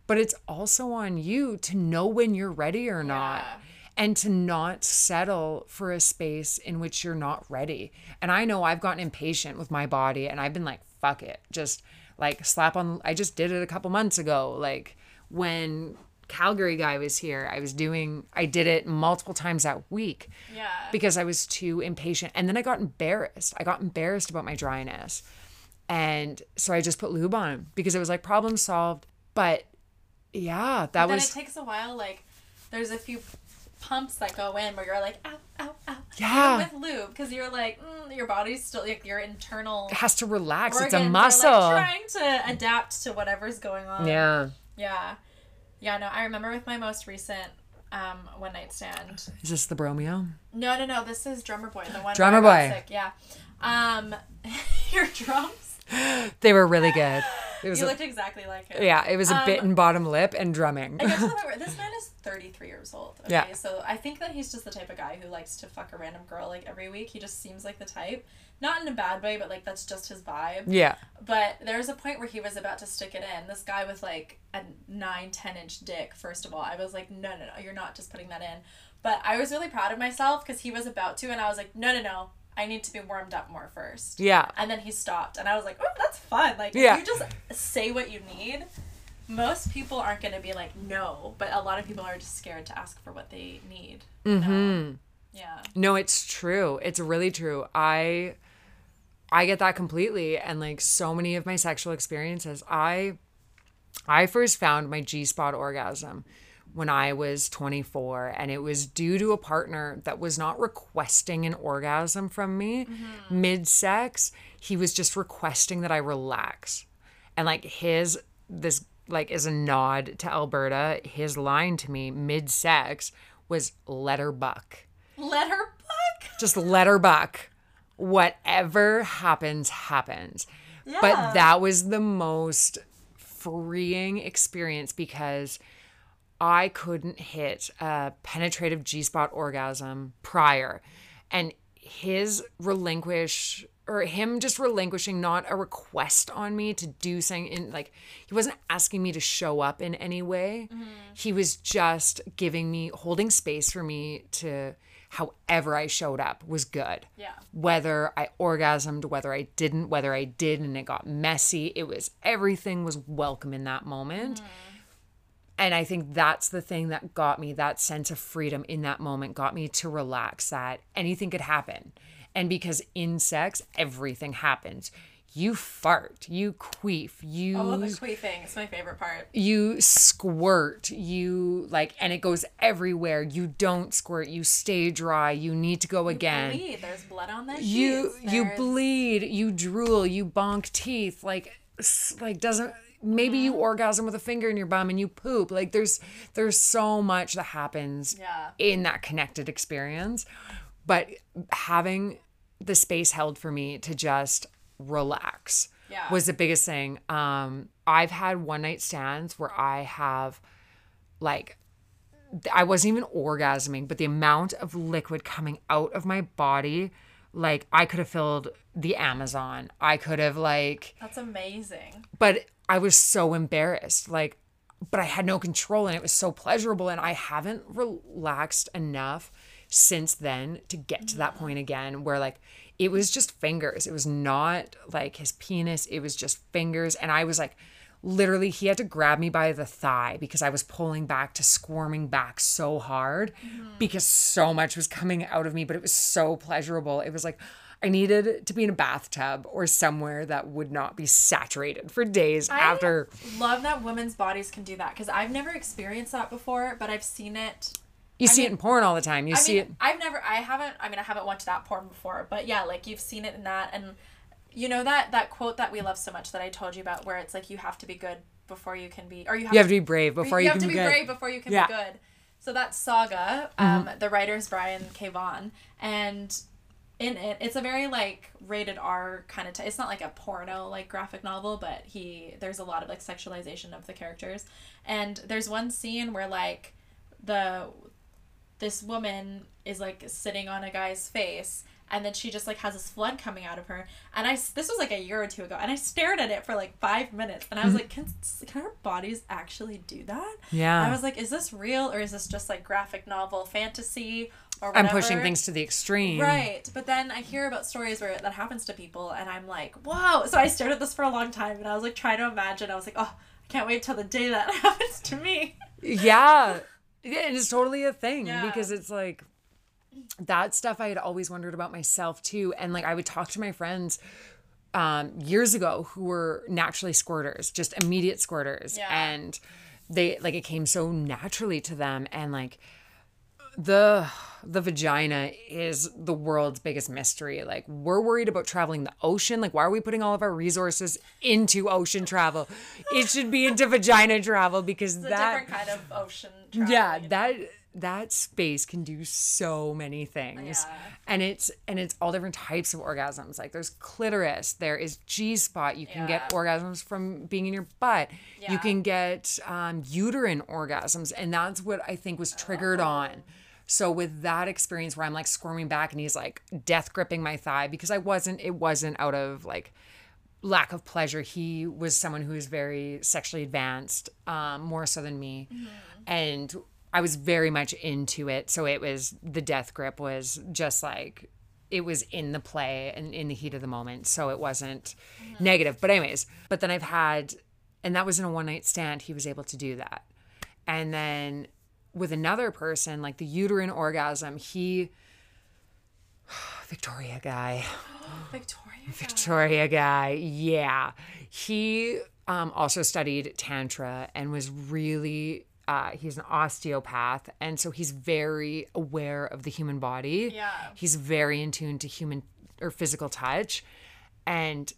But it's also on you to know when you're ready or not. Yeah. And to not settle for a space in which you're not ready. And I know I've gotten impatient with my body and I've been like, fuck it. Just like slap on I just did it a couple months ago. Like when Calgary guy was here, I was doing I did it multiple times that week Yeah. because I was too impatient. And then I got embarrassed. I got embarrassed about my dryness. And so I just put lube on because it was like problem solved. But yeah, that then was it takes a while. Like, there's a few pumps that go in where you're like, ow, ow, ow. Yeah. With lube, because you're like, mm, your body's still like your internal. it has to relax. it's a are, muscle. like, trying to adapt to whatever's going on. yeah. Yeah. Yeah. No, I remember with my most recent um one night stand. Is this the bromeo? No, no, no. This is Drummer Boy, the one. Drummer where I got Boy. Sick. Yeah. Um, <laughs> your drums. They were really good. It was you a- looked exactly like him. yeah, it was a Um, bitten bottom lip and drumming. I get to the point where this man is 33 years old. Okay, Yeah. so I think that he's just the type of guy who likes to fuck a random girl like every week. He just seems like the type, not in a bad way, but like that's just his vibe. yeah. But there was a point where he was about to stick it in. This guy with like a nine, 10 inch dick. First of all, I was like, no, no, no, you're not just putting that in. But I was really proud of myself because he was about to, and I was like, no, no, no, I need to be warmed up more first. Yeah. And then he stopped, and I was like, oh, that's fun. Like, Yeah. if you just say what you need, most people aren't going to be like, no, but a lot of people are just scared to ask for what they need. Mm-hmm. Yeah. No, it's true. It's really true. I I get that completely and like so many of my sexual experiences, I I first found my G-spot orgasm when I was 24 and it was due to a partner that was not requesting an orgasm from me mm-hmm. mid-sex. He was just requesting that I relax. And like his this like is a nod to Alberta. His line to me mid-sex was let her buck Let her buck. just let her buck. Whatever happens, happens. Yeah. But that was the most freeing experience because I couldn't hit a penetrative G spot orgasm prior. And his relinquish or him just relinquishing not a request on me to do something in like he wasn't asking me to show up in any way. Mm-hmm. He was just giving me holding space for me to however I showed up was good Yeah. whether I orgasmed, whether I didn't, whether I did and it got messy. It was everything was welcome in that moment. Mm-hmm. And I think that's the thing that got me that sense of freedom in that moment, got me to relax that anything could happen. And because in sex, everything happens. You fart, you queef, you Oh, the queefing. It's my favorite part. you squirt you like and it goes everywhere you don't squirt you stay dry you need to go again Bleed. There's blood on the you you bleed you drool you bonk teeth like like doesn't maybe you orgasm with a finger in your bum and you poop like there's there's so much that happens Yeah. in that connected experience but having the space held for me to just relax Yeah. was the biggest thing um i've had one night stands where i have like I wasn't even orgasming, but the amount of liquid coming out of my body, like I could have filled the Amazon. I could have like, That's amazing. but I was so embarrassed. Like, but I had no control and it was so pleasurable. And I haven't relaxed enough since then to get to that point again where like it was just fingers. It was not like his penis, it was just fingers. And I was like, literally, he had to grab me by the thigh because I was pulling back to squirming back so hard because so much was coming out of me, but it was so pleasurable. It was like, I needed to be in a bathtub or somewhere that would not be saturated for days after. Love that women's bodies can do that because I've never experienced that before, but I've seen it. You see mean- it in porn all the time. You I see mean, it. I've never, I haven't, I mean, I haven't watched that porn before, but yeah, like you've seen it in that, and you know that that quote that we love so much that I told you about, where it's like you have to be good before you can be, or you have, You have to be brave before you, have can to be get. brave before you can Yeah. be good. So that saga, um, the writer's Brian K. Vaughan, and in it, it's a very like rated R kind of. T- it's not like a porno like graphic novel, but he there's a lot of like sexualization of the characters, and there's one scene where like the this woman is like sitting on a guy's face and then she just like has this flood coming out of her and i this was like a year or two ago and i stared at it for like five minutes and i was Mm-hmm. like can, can our bodies actually do that Yeah. i was like is this real or is this just like graphic novel fantasy I'm pushing things to the extreme. Right, but then I hear about stories where that happens to people, and I'm like, whoa! So I stared at this for a long time, and I was like trying to imagine. I was like, oh, I can't wait till the day that <laughs> happens to me. Yeah. Yeah, and it's totally a thing Yeah. because it's like that stuff I had always wondered about myself too. And like I would talk to my friends um, years ago who were naturally squirters, just immediate squirters. Yeah. And they like it came so naturally to them. And like the the vagina is the world's biggest mystery. Like we're worried about traveling the ocean. Like why are we putting all of our resources into ocean travel? It should be into vagina travel because It's a that different kind of ocean. Travel, yeah you know? that that space can do so many things. Yeah. And it's and it's all different types of orgasms. Like there's clitoris, there is G spot. You can get orgasms from being in your butt. Yeah. You can get um, uterine orgasms, and that's what I think was triggered on. So with that experience where I'm like squirming back and he's like death gripping my thigh because I wasn't it wasn't out of like lack of pleasure. He was someone who was very sexually advanced, um, more so than me. And I was very much into it. So it was the death grip was just like it was in the play and in the heat of the moment. So it wasn't negative. But anyways, but then I've had and that was in a one night stand, he was able to do that. And then with another person, like the uterine orgasm, he <sighs> Victoria guy. <gasps> Victoria. Victoria guy. Yeah. He um, also studied Tantra and was really, uh, he's an osteopath. And so he's very aware of the human body. Yeah. He's very in tune to human or physical touch. And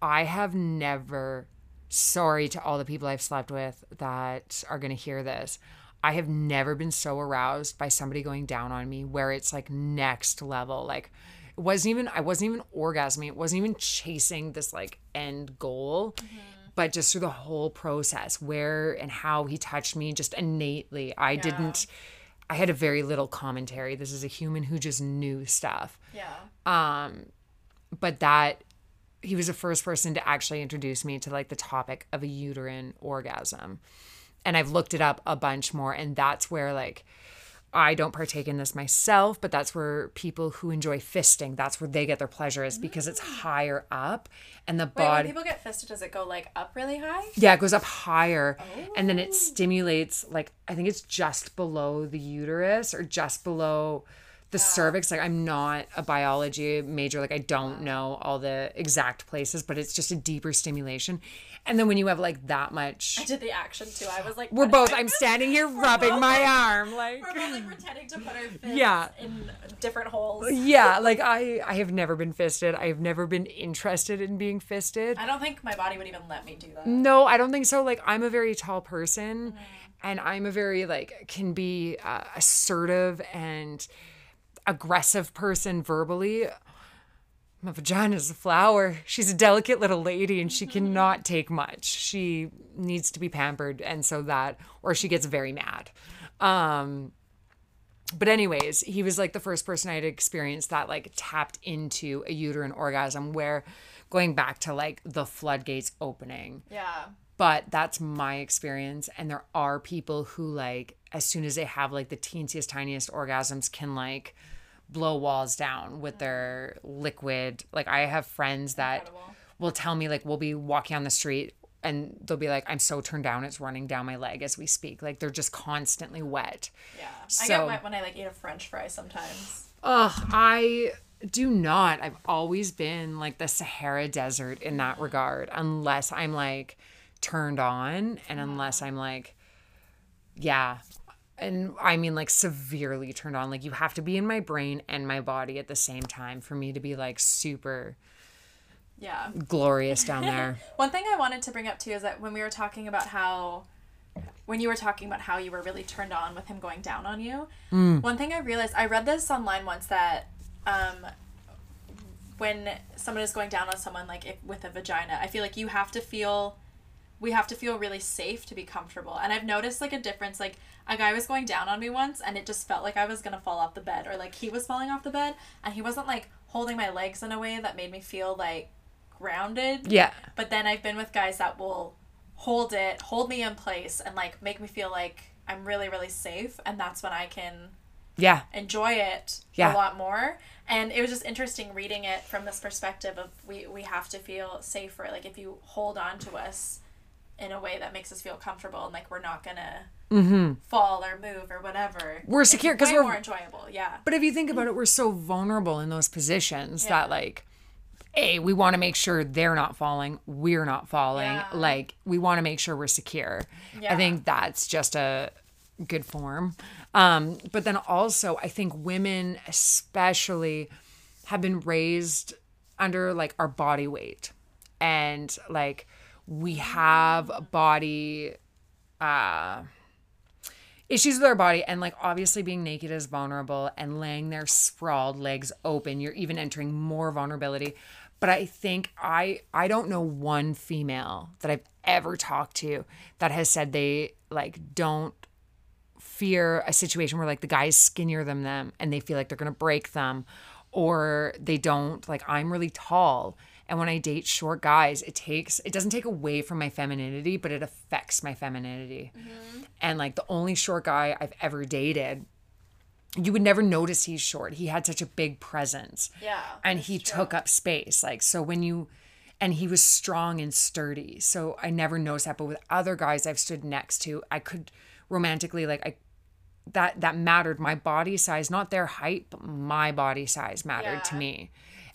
I have never, sorry to all the people I've slept with that are going to hear this. I have never been so aroused by somebody going down on me where it's like next level. Like, it wasn't even, I wasn't even orgasming. It wasn't even chasing this like end goal, but just through the whole process, where and how he touched me just innately. I didn't, I had a very little commentary. This is a human who just knew stuff Yeah. Um but that he was the first person to actually introduce me to like the topic of a uterine orgasm and i've looked it up a bunch more and that's where like i don't partake in this myself but that's where people who enjoy fisting that's where they get their pleasure is because it's mm. higher up and the Wait, when people get fisted, does it go like up really high? yeah, it goes up higher and then Oh. it stimulates like I think it's just below the uterus or just below the cervix. Like I'm not a biology major, like I don't know all the exact places, but it's just a deeper stimulation. And then when you have like that much I did the action too. I was like, we're both I'm <laughs> standing here rubbing both, my arm like We're both like pretending to put our fists Yeah. in different holes. yeah, <laughs> like I I have never been fisted. I have never been interested in being fisted. I don't think my body would even let me do that. No, I don't think so. Like I'm a very tall person and I'm a very like can be uh, assertive and aggressive person verbally. My vagina's a flower. She's a delicate little lady and she cannot take much. She needs to be pampered and so that or she gets very mad. Um but anyways, he was like the first person I had experienced that like tapped into a uterine orgasm where going back to like the floodgates opening Yeah. but that's my experience and there are people who like as soon as they have like the teensiest tiniest orgasms can like blow walls down with their liquid like i have friends that Incredible. will tell me like we'll be walking on the street and they'll be like i'm so turned down it's running down my leg as we speak like they're just constantly wet Yeah. I get wet when I like eat a French fry sometimes. Ugh, I do not. I've always been like the Sahara Desert in that mm-hmm. regard, unless I'm like turned on and unless I'm like, yeah. And I mean, like severely turned on. Like, you have to be in my brain and my body at the same time for me to be like super Yeah. glorious down there. <laughs> One thing I wanted to bring up too is that when we were talking about how, when you were talking about how you were really turned on with him going down on you, one thing I realized, I read this online once that um, when someone is going down on someone like if, with a vagina, I feel like you have to feel, we have to feel really safe to be comfortable. And I've noticed like a difference. Like a guy was going down on me once, and it just felt like I was gonna fall off the bed, or like he was falling off the bed, and he wasn't like holding my legs in a way that made me feel like grounded. Yeah. But then I've been with guys that will hold it, hold me in place, and like make me feel like I'm really, really safe. And that's when I can Yeah. enjoy it Yeah. a lot more. And it was just interesting reading it from this perspective of we, we have to feel safer. Like if you hold on to us in a way that makes us feel comfortable and like we're not gonna fall or move or whatever. Mm-hmm. We're secure because we're- more enjoyable. Yeah. But if you think about it, we're so vulnerable in those positions that like A, we want to make sure they're not falling, we're not falling. Yeah. Like we want to make sure we're secure. I think that's just a good form. Um, but then also I think women especially have been raised under like our body weight. And like we have body uh issues with our body and like obviously being naked is vulnerable and laying there sprawled legs open you're even entering more vulnerability. But i think i i don't know one female that i've ever talked to that has said they like don't fear a situation where like the guy's skinnier than them and they feel like they're to break them or they don't like i'm really tall and when i date short guys it takes it doesn't take away from my femininity but it affects my femininity. Mm-hmm. And like the only short guy i've ever dated you would never notice he's short. He had such a big presence. Yeah, and he took up space. Like so when you and he was strong and sturdy. So i never noticed that. But with other guys i've stood next to i could romantically like i that that mattered. My body size not their height but my body size mattered to me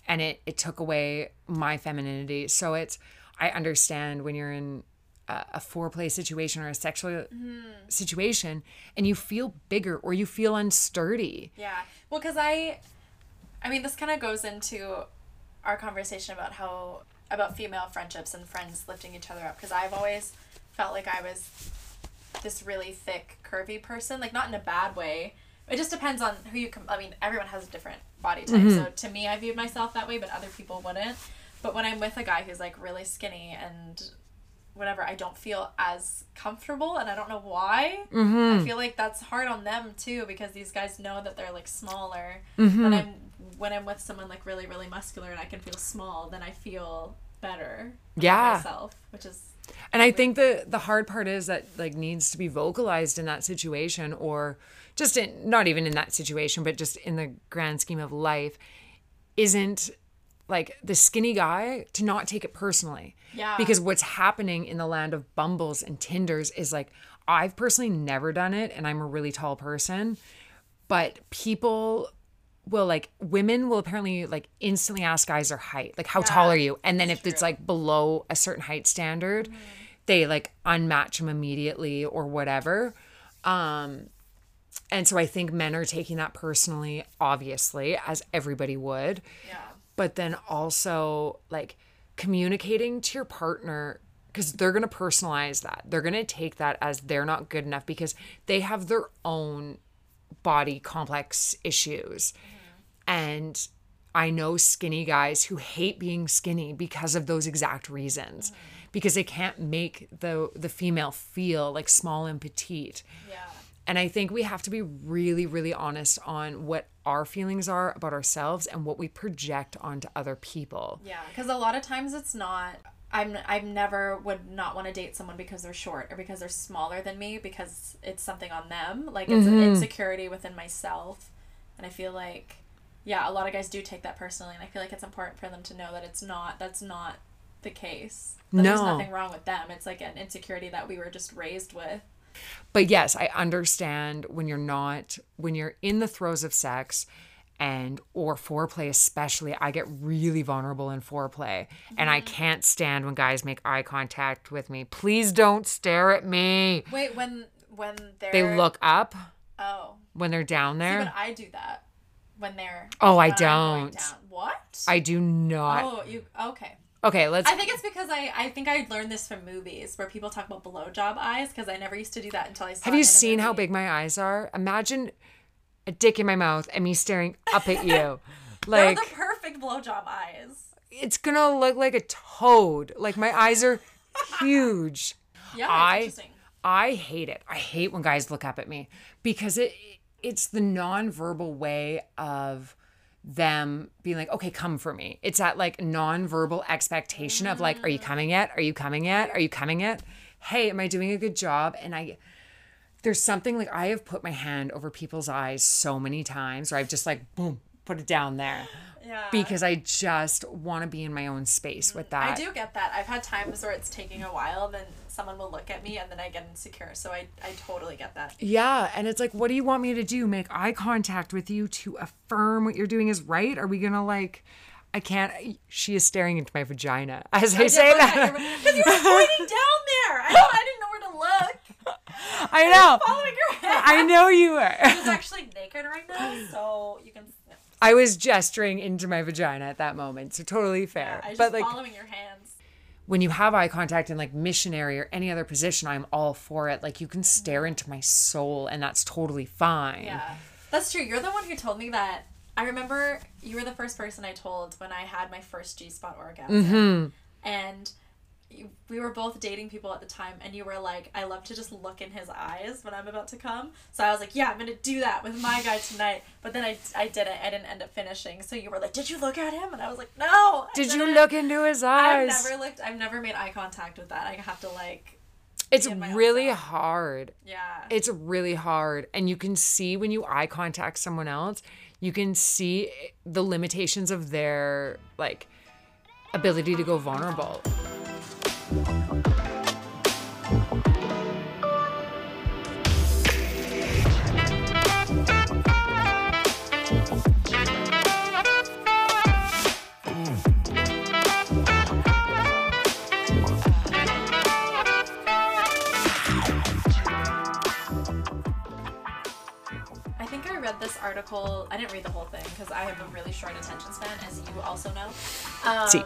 and it it took away my femininity so it's i understand when you're in a, a foreplay situation or a sexual Mm-hmm. situation and you feel bigger or you feel unsturdy Yeah. Well, because I, I mean, this kind of goes into our conversation about how about female friendships and friends lifting each other up. Because I've always felt like I was this really thick, curvy person. Like not in a bad way. It just depends on who you. Com- I mean, everyone has a different body type. So mm-hmm. to me, I viewed myself that way, but other people wouldn't. But when I'm with a guy who's like really skinny and whatever, I don't feel as comfortable, and I don't know why. I mm-hmm. feel like that's hard on them too because these guys know that they're like smaller. Mm-hmm. And I'm when I'm with someone like really really muscular and I can feel small, then I feel better. Yeah. myself, which is And I think the the hard part is that like needs to be vocalized in that situation or just in not even in that situation, but just in the grand scheme of life, isn't like the skinny guy to not take it personally. Yeah. Because what's happening in the land of Bumbles and Tinders is like I've personally never done it and I'm a really tall person, but people will like women will apparently like instantly ask guys their height like how tall are you and then if it's like below a certain height standard they like unmatch them immediately or whatever um and so i think men are taking that personally obviously as everybody would yeah. but then also like communicating to your partner because they're going to personalize that. They're going to take that as they're not good enough because they have their own body complex issues. Mm-hmm. And I know skinny guys who hate being skinny because of those exact reasons. Mm-hmm. Because they can't make the the female feel like small and petite. Yeah. And I think we have to be really, really honest on what our feelings are about ourselves and what we project onto other people. Yeah, because a lot of times it's not. I'm. I've never would not want to date someone because they're short or because they're smaller than me because it's something on them. Like it's an mm-hmm. insecurity within myself, and I feel like, yeah, a lot of guys do take that personally, and I feel like it's important for them to know that it's not. That's not the case. That There's No. nothing wrong with them. It's like an insecurity that we were just raised with. But yes, I understand when you're not when you're in the throes of sex and or foreplay especially, I get really vulnerable in foreplay and I mm-hmm. can't stand when guys make eye contact with me. Please don't stare at me. Wait, when when they're They look up Oh, when they're down see, there. but I do that when they're. Oh, I when I'm going don't. What? I do not. Oh, you okay? Okay, let's I think it's because I I think I learned this from movies where people talk about blowjob eyes because I never used to do that until I saw. Have you seen how big my eyes are? Imagine a dick in my mouth and me staring up at you. <laughs> They're Like the perfect blowjob eyes. it's gonna look like a toad. Like my eyes are huge. <laughs> Yeah, I interesting. I hate it. I hate when guys look up at me because it it's the nonverbal way of them being like, okay, come for me. It's that like nonverbal expectation of like, are you mm. coming yet? Are you coming yet? Are you coming yet? Hey, am I doing a good job? And I there's something like I have put my hand over people's eyes so many times, or I've just like boom, put it down there. Yeah. Because I just want to be in my own space with mm, that. I do get that. I've had times where it's taking a while, then someone will look at me and then I get insecure. So I, I totally get that. Yeah, and it's like, what do you want me to do? Make eye contact with you to affirm what you're doing is right? Are we gonna like? I can't. Eh, she is staring into my vagina <laughs> as I, say that. Because you were pointing <laughs> down there. I, I didn't know where to look. I know. Following your head. I know you were. It's <laughs> actually naked right now, so you can. I was gesturing into my vagina at that moment, so totally fair. I was but just like, following your hands. when you have eye contact in like missionary or any other position, I'm all for it. Like you can stare into my soul and that's totally fine. Yeah. That's true. You're the one who told me that. I remember you were the first person I told when I had my first G spot orgasm. Mm-hmm. And you, we were both dating people at the time, and you were like, I love to just look in his eyes when I'm about to come. So I was like, yeah, I'm to do that with my guy tonight. But then I, I didn't. I didn't end up finishing. So you were like, Did you look at him? And I was like, No. Did you didn't." look into his eyes? I've never looked, I've never made eye contact with that. I have to, like, it's in my own really hard. yeah. It's really hard. And you can see when you eye contact someone else, you can see the limitations of their like ability to go vulnerable. Article. I didn't read the whole thing because I have a really short attention span, as you also know. Um, See.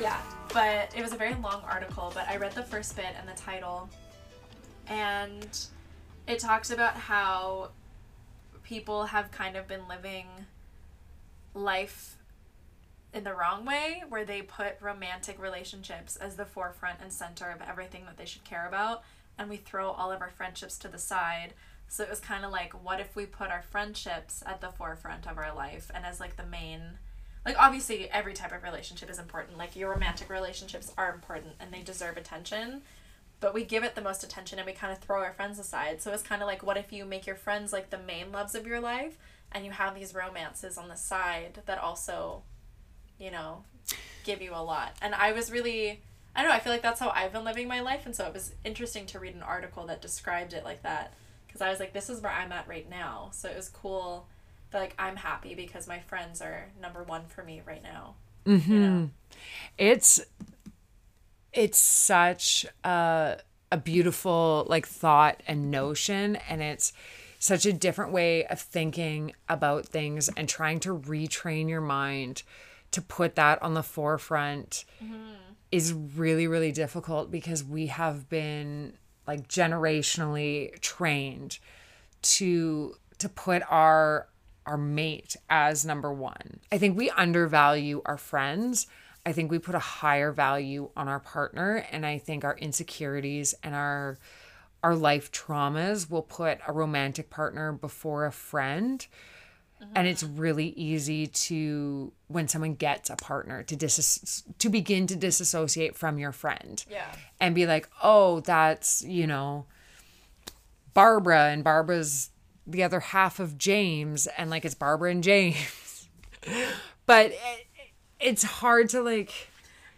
Yeah, but it was a very long article. But I read the first bit and the title, and it talks about how people have kind of been living life in the wrong way, where they put romantic relationships as the forefront and center of everything that they should care about, and we throw all of our friendships to the side. So it was kind of like, what if we put our friendships at the forefront of our life and as like the main, like obviously every type of relationship is important. Like your romantic relationships are important and they deserve attention, but we give it the most attention and we kind of throw our friends aside. So it's kind of like, what if you make your friends like the main loves of your life and you have these romances on the side that also, you know, give you a lot. And I was really, I don't know, I feel like that's how I've been living my life. And so it was interesting to read an article that described it like that. Because I was like, this is where I'm at right now. So it was cool that like I'm happy because my friends are number one for me right now. Mm-hmm. You know? It's it's such a a beautiful like thought and notion and it's such a different way of thinking about things and trying to retrain your mind to put that on the forefront mm-hmm. is really really difficult because we have been like generationally trained to to put our our mate as number one. I think we undervalue our friends. I think we put a higher value on our partner and I think our insecurities and our our life traumas will put a romantic partner before a friend. And it's really easy to when someone gets a partner to dis to begin to disassociate from your friend Yeah. and be like, oh, that's, you know, Barbara and Barbara's the other half of James and like it's Barbara and James. <laughs> but it, it's hard to like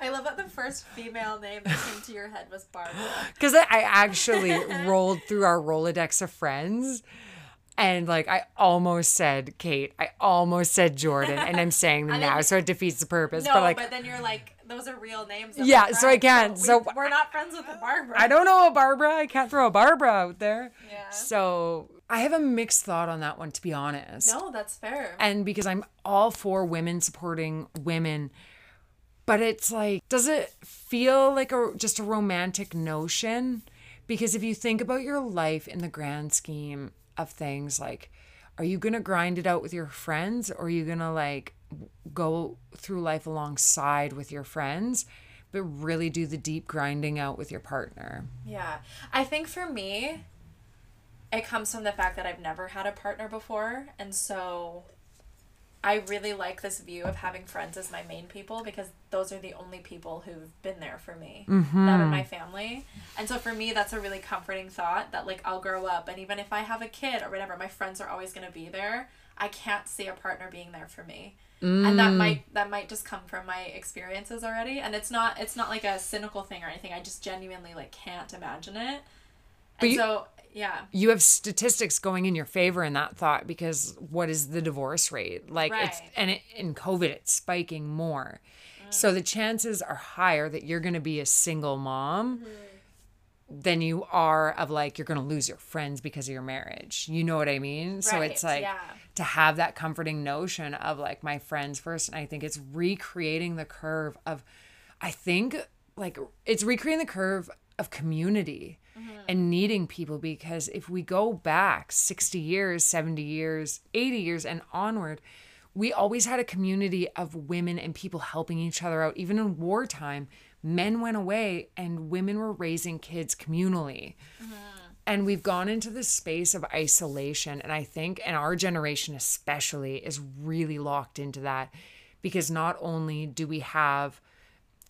I love that the first female name that came to your head was Barbara. because I, I actually <laughs> rolled through our Rolodex of friends and like I almost said Kate, I almost said Jordan, and I'm saying them <laughs> now, so it defeats the purpose. No, but but, then you're like, those are real names. of Yeah, so I can't. we- So we're not friends with the Barbara. I don't know a Barbara. I can't throw a Barbara out there. Yeah. So I have a mixed thought on that one, to be honest. No, that's fair. and because I'm all for women supporting women, but it's like, does it feel like a just a romantic notion? Because if you think about your life in the grand scheme of things, like, are you gonna grind it out with your friends, or are you gonna like go through life alongside with your friends, but really do the deep grinding out with your partner? Yeah. I think for me, it comes from the fact that I've never had a partner before. And so I really like this view of having friends as my main people because those are the only people who've been there for me, not in my mm-hmm. family. And so for me, that's a really comforting thought that, like, I'll grow up and even if I have a kid or whatever, my friends are always going to be there. I can't see a partner being there for me. and that mm. might that might just come from my experiences already and it's not it's not like a cynical thing or anything i just genuinely like can't imagine it and you- so yeah. you have statistics going in your favor in that thought because what is the divorce rate? Like it's Right. and it, in covid it's spiking more. So the chances are higher that you're going to be a single mom mm-hmm. than you are of like you're going to lose your friends because of your marriage. You know what i mean? So it's like yeah. to have that comforting notion of like my friends first and i think it's recreating the curve of i think like it's recreating the curve of community Mm-hmm. and needing people because if we go back 60 years, 70 years, 80 years and onward, we always had a community of women and people helping each other out. Even in wartime, men went away and women were raising kids communally. Mm-hmm. And we've gone into this space of isolation. And I think, and our generation especially, is really locked into that because not only do we have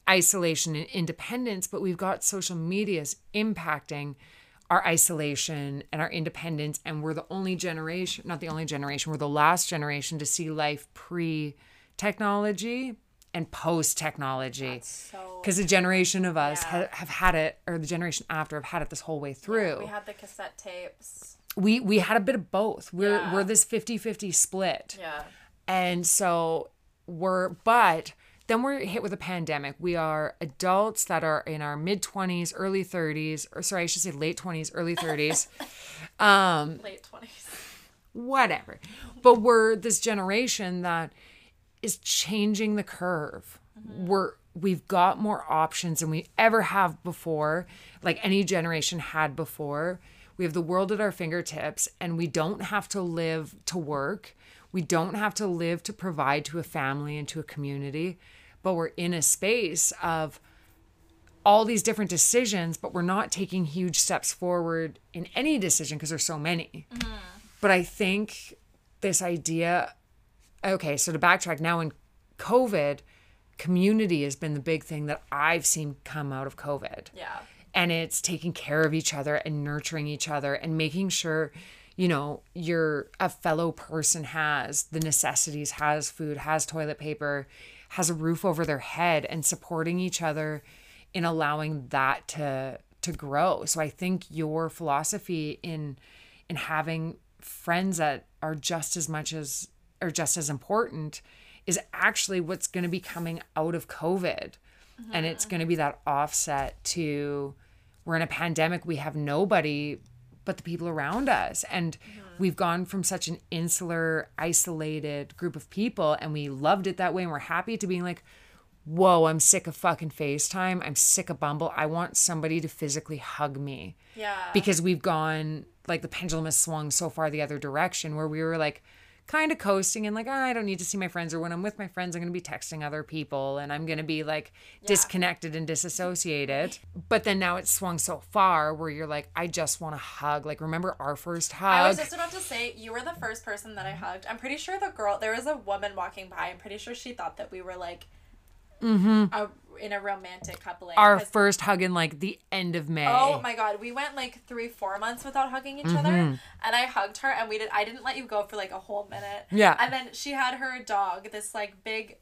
isolation and independence, but we've got social medias impacting our isolation and our independence. And we're the only generation, not the only generation, we're the last generation to see life pre technology and post technology. So Because the generation of us Yeah. ha- have had it, or the generation after have had it this whole way through. we had the cassette tapes. we, we had a bit of both. We're, Yeah. we're this 50 50 split. Yeah. And so we're, but then we're hit with a pandemic. We are adults that are in our mid 20s, early 30s, or sorry, I should say late 20s, early 30s, <laughs> um, Late twenties. whatever. But we're this generation that is changing the curve. Mm-hmm. We're, we've got more options than we ever have before, like any generation had before. We have the world at our fingertips, and we don't have to live to work. We don't have to live to provide to a family and to a community, but we're in a space of all these different decisions, but we're not taking huge steps forward in any decision because there's so many. Mm-hmm. But I think this idea, okay, so to backtrack now in COVID, community has been the big thing that I've seen come out of COVID Yeah. and it's taking care of each other and nurturing each other and making sure you know your a fellow person has the necessities has food has toilet paper has a roof over their head and supporting each other in allowing that to to grow. So i think your philosophy in in having friends that are just as much as or just as important is actually what's going to be coming out of covid. And it's going to be that offset to we're in a pandemic we have nobody but the people around us. And we've gone from such an insular isolated group of people and we loved it that way and we're happy to being like whoa i'm sick of fucking facetime. I'm sick of bumble. I want somebody to physically hug me. Yeah. because we've gone like the pendulum has swung so far the other direction where we were like kind of coasting and like "Ah, I don't need to see my friends or when I'm with my friends I'm going to be texting other people and I'm going to be like disconnected and disassociated. But then now it's swung so far where you're like I just want to hug. Like remember our first hug I was just about to say you were the first person that I hugged. I'm pretty sure the girl there was a woman walking by. I'm pretty sure she thought that we were like a, in a romantic coupling. Mm-hmm. our first hug in like the end of May Oh my god, we went like three, four months without hugging each other, and I hugged her, and we did. I didn't let you go for like a whole minute. Yeah. And then she had her dog, this like big,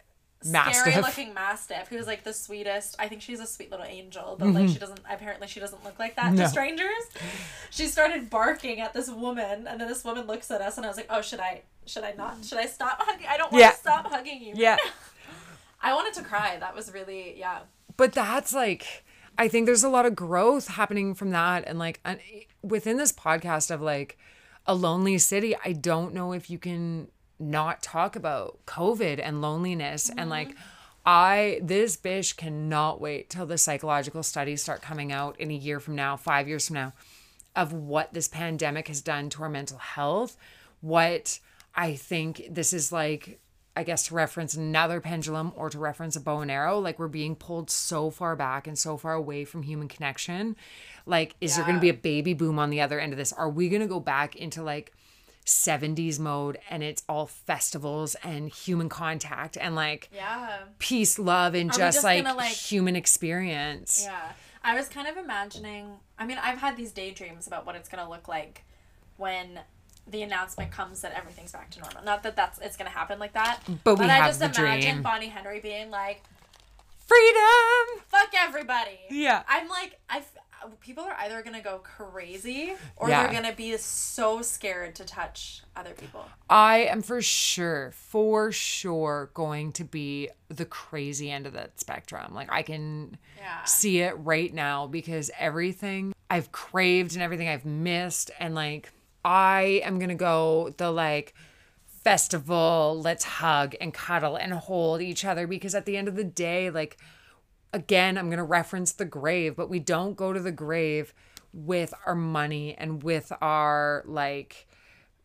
Mastiff. scary looking mastiff, who was like the sweetest. I think she's a sweet little angel, but like she doesn't. Apparently, she doesn't look like that Mm-hmm. No. to strangers. She started barking at this woman, and then this woman looks at us, and I was like, "Oh, should I? Should I not? Should I stop hugging? I don't want Yeah. to stop hugging you." yeah I wanted to cry. That was really yeah. but that's like i think there's a lot of growth happening from that and like an- within this podcast of like a lonely city i don't know if you can not talk about covid and loneliness and like mm-hmm. i this bitch cannot wait till the psychological studies start coming out in a year from now five years from now of what this pandemic has done to our mental health what i think this is like I guess to reference another pendulum or to reference a bow and arrow, like we're being pulled so far back and so far away from human connection. Like, is there going to be a baby boom on the other end of this? Are we going to go back into like 70s mode and it's all festivals and human contact and like Yeah. peace, love, and Are just, just like, like- human experience? Yeah. I was kind of imagining, I mean, I've had these daydreams about what it's going to look like when the announcement comes that everything's back to normal. Not that that's it's going to happen like that, But we I just imagine dream. Bonnie Henry being like, Freedom! "Fuck everybody." Yeah. I'm like I people are either going to go crazy or Yeah. they're going to be so scared to touch other people. I am for sure, for sure going to be the crazy end of that spectrum. Like I can Yeah. see it right now because everything I've craved and everything I've missed and like I am going to go the like festival, let's hug and cuddle and hold each other because at the end of the day like again, I'm going to reference the grave, but we don't go to the grave with our money and with our like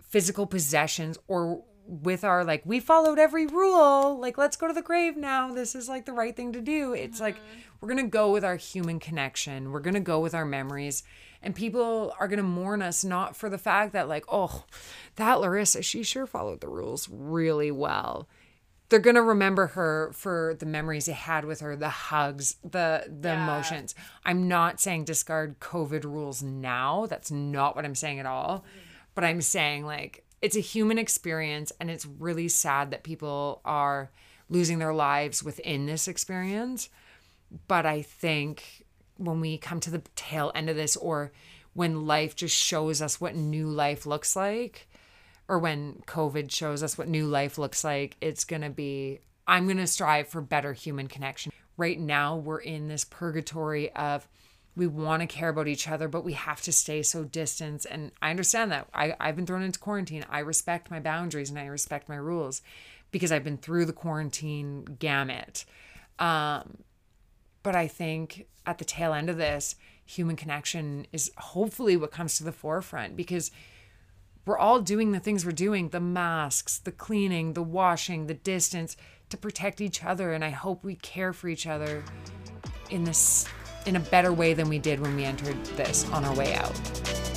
physical possessions or with our like we followed every rule like let's go to the grave now this is like the right thing to do. It's like mm-hmm. we're going to go with our human connection. We're going to go with our memories and people are going to mourn us not for the fact that like oh that Larissa she sure followed the rules really well. They're going to remember her for the memories they had with her the hugs the the Yeah. emotions. I'm not saying discard covid rules now. That's not what i'm saying at all. But i'm saying like it's a human experience and it's really sad that people are losing their lives within this experience. But i think when we come to the tail end of this or when life just shows us what new life looks like or when COVID shows us what new life looks like, it's going to be, I'm going to strive for better human connection. Right now, we're in this purgatory of we want to care about each other, but we have to stay so distant. And I understand that. I, I've been thrown into quarantine. I respect my boundaries and I respect my rules because I've been through the quarantine gamut. Um, but I think at the tail end of this, human connection is hopefully what comes to the forefront because we're all doing the things we're doing the masks, the cleaning, the washing, the distance to protect each other. And I hope we care for each other in this in a better way than we did when we entered this on our way out.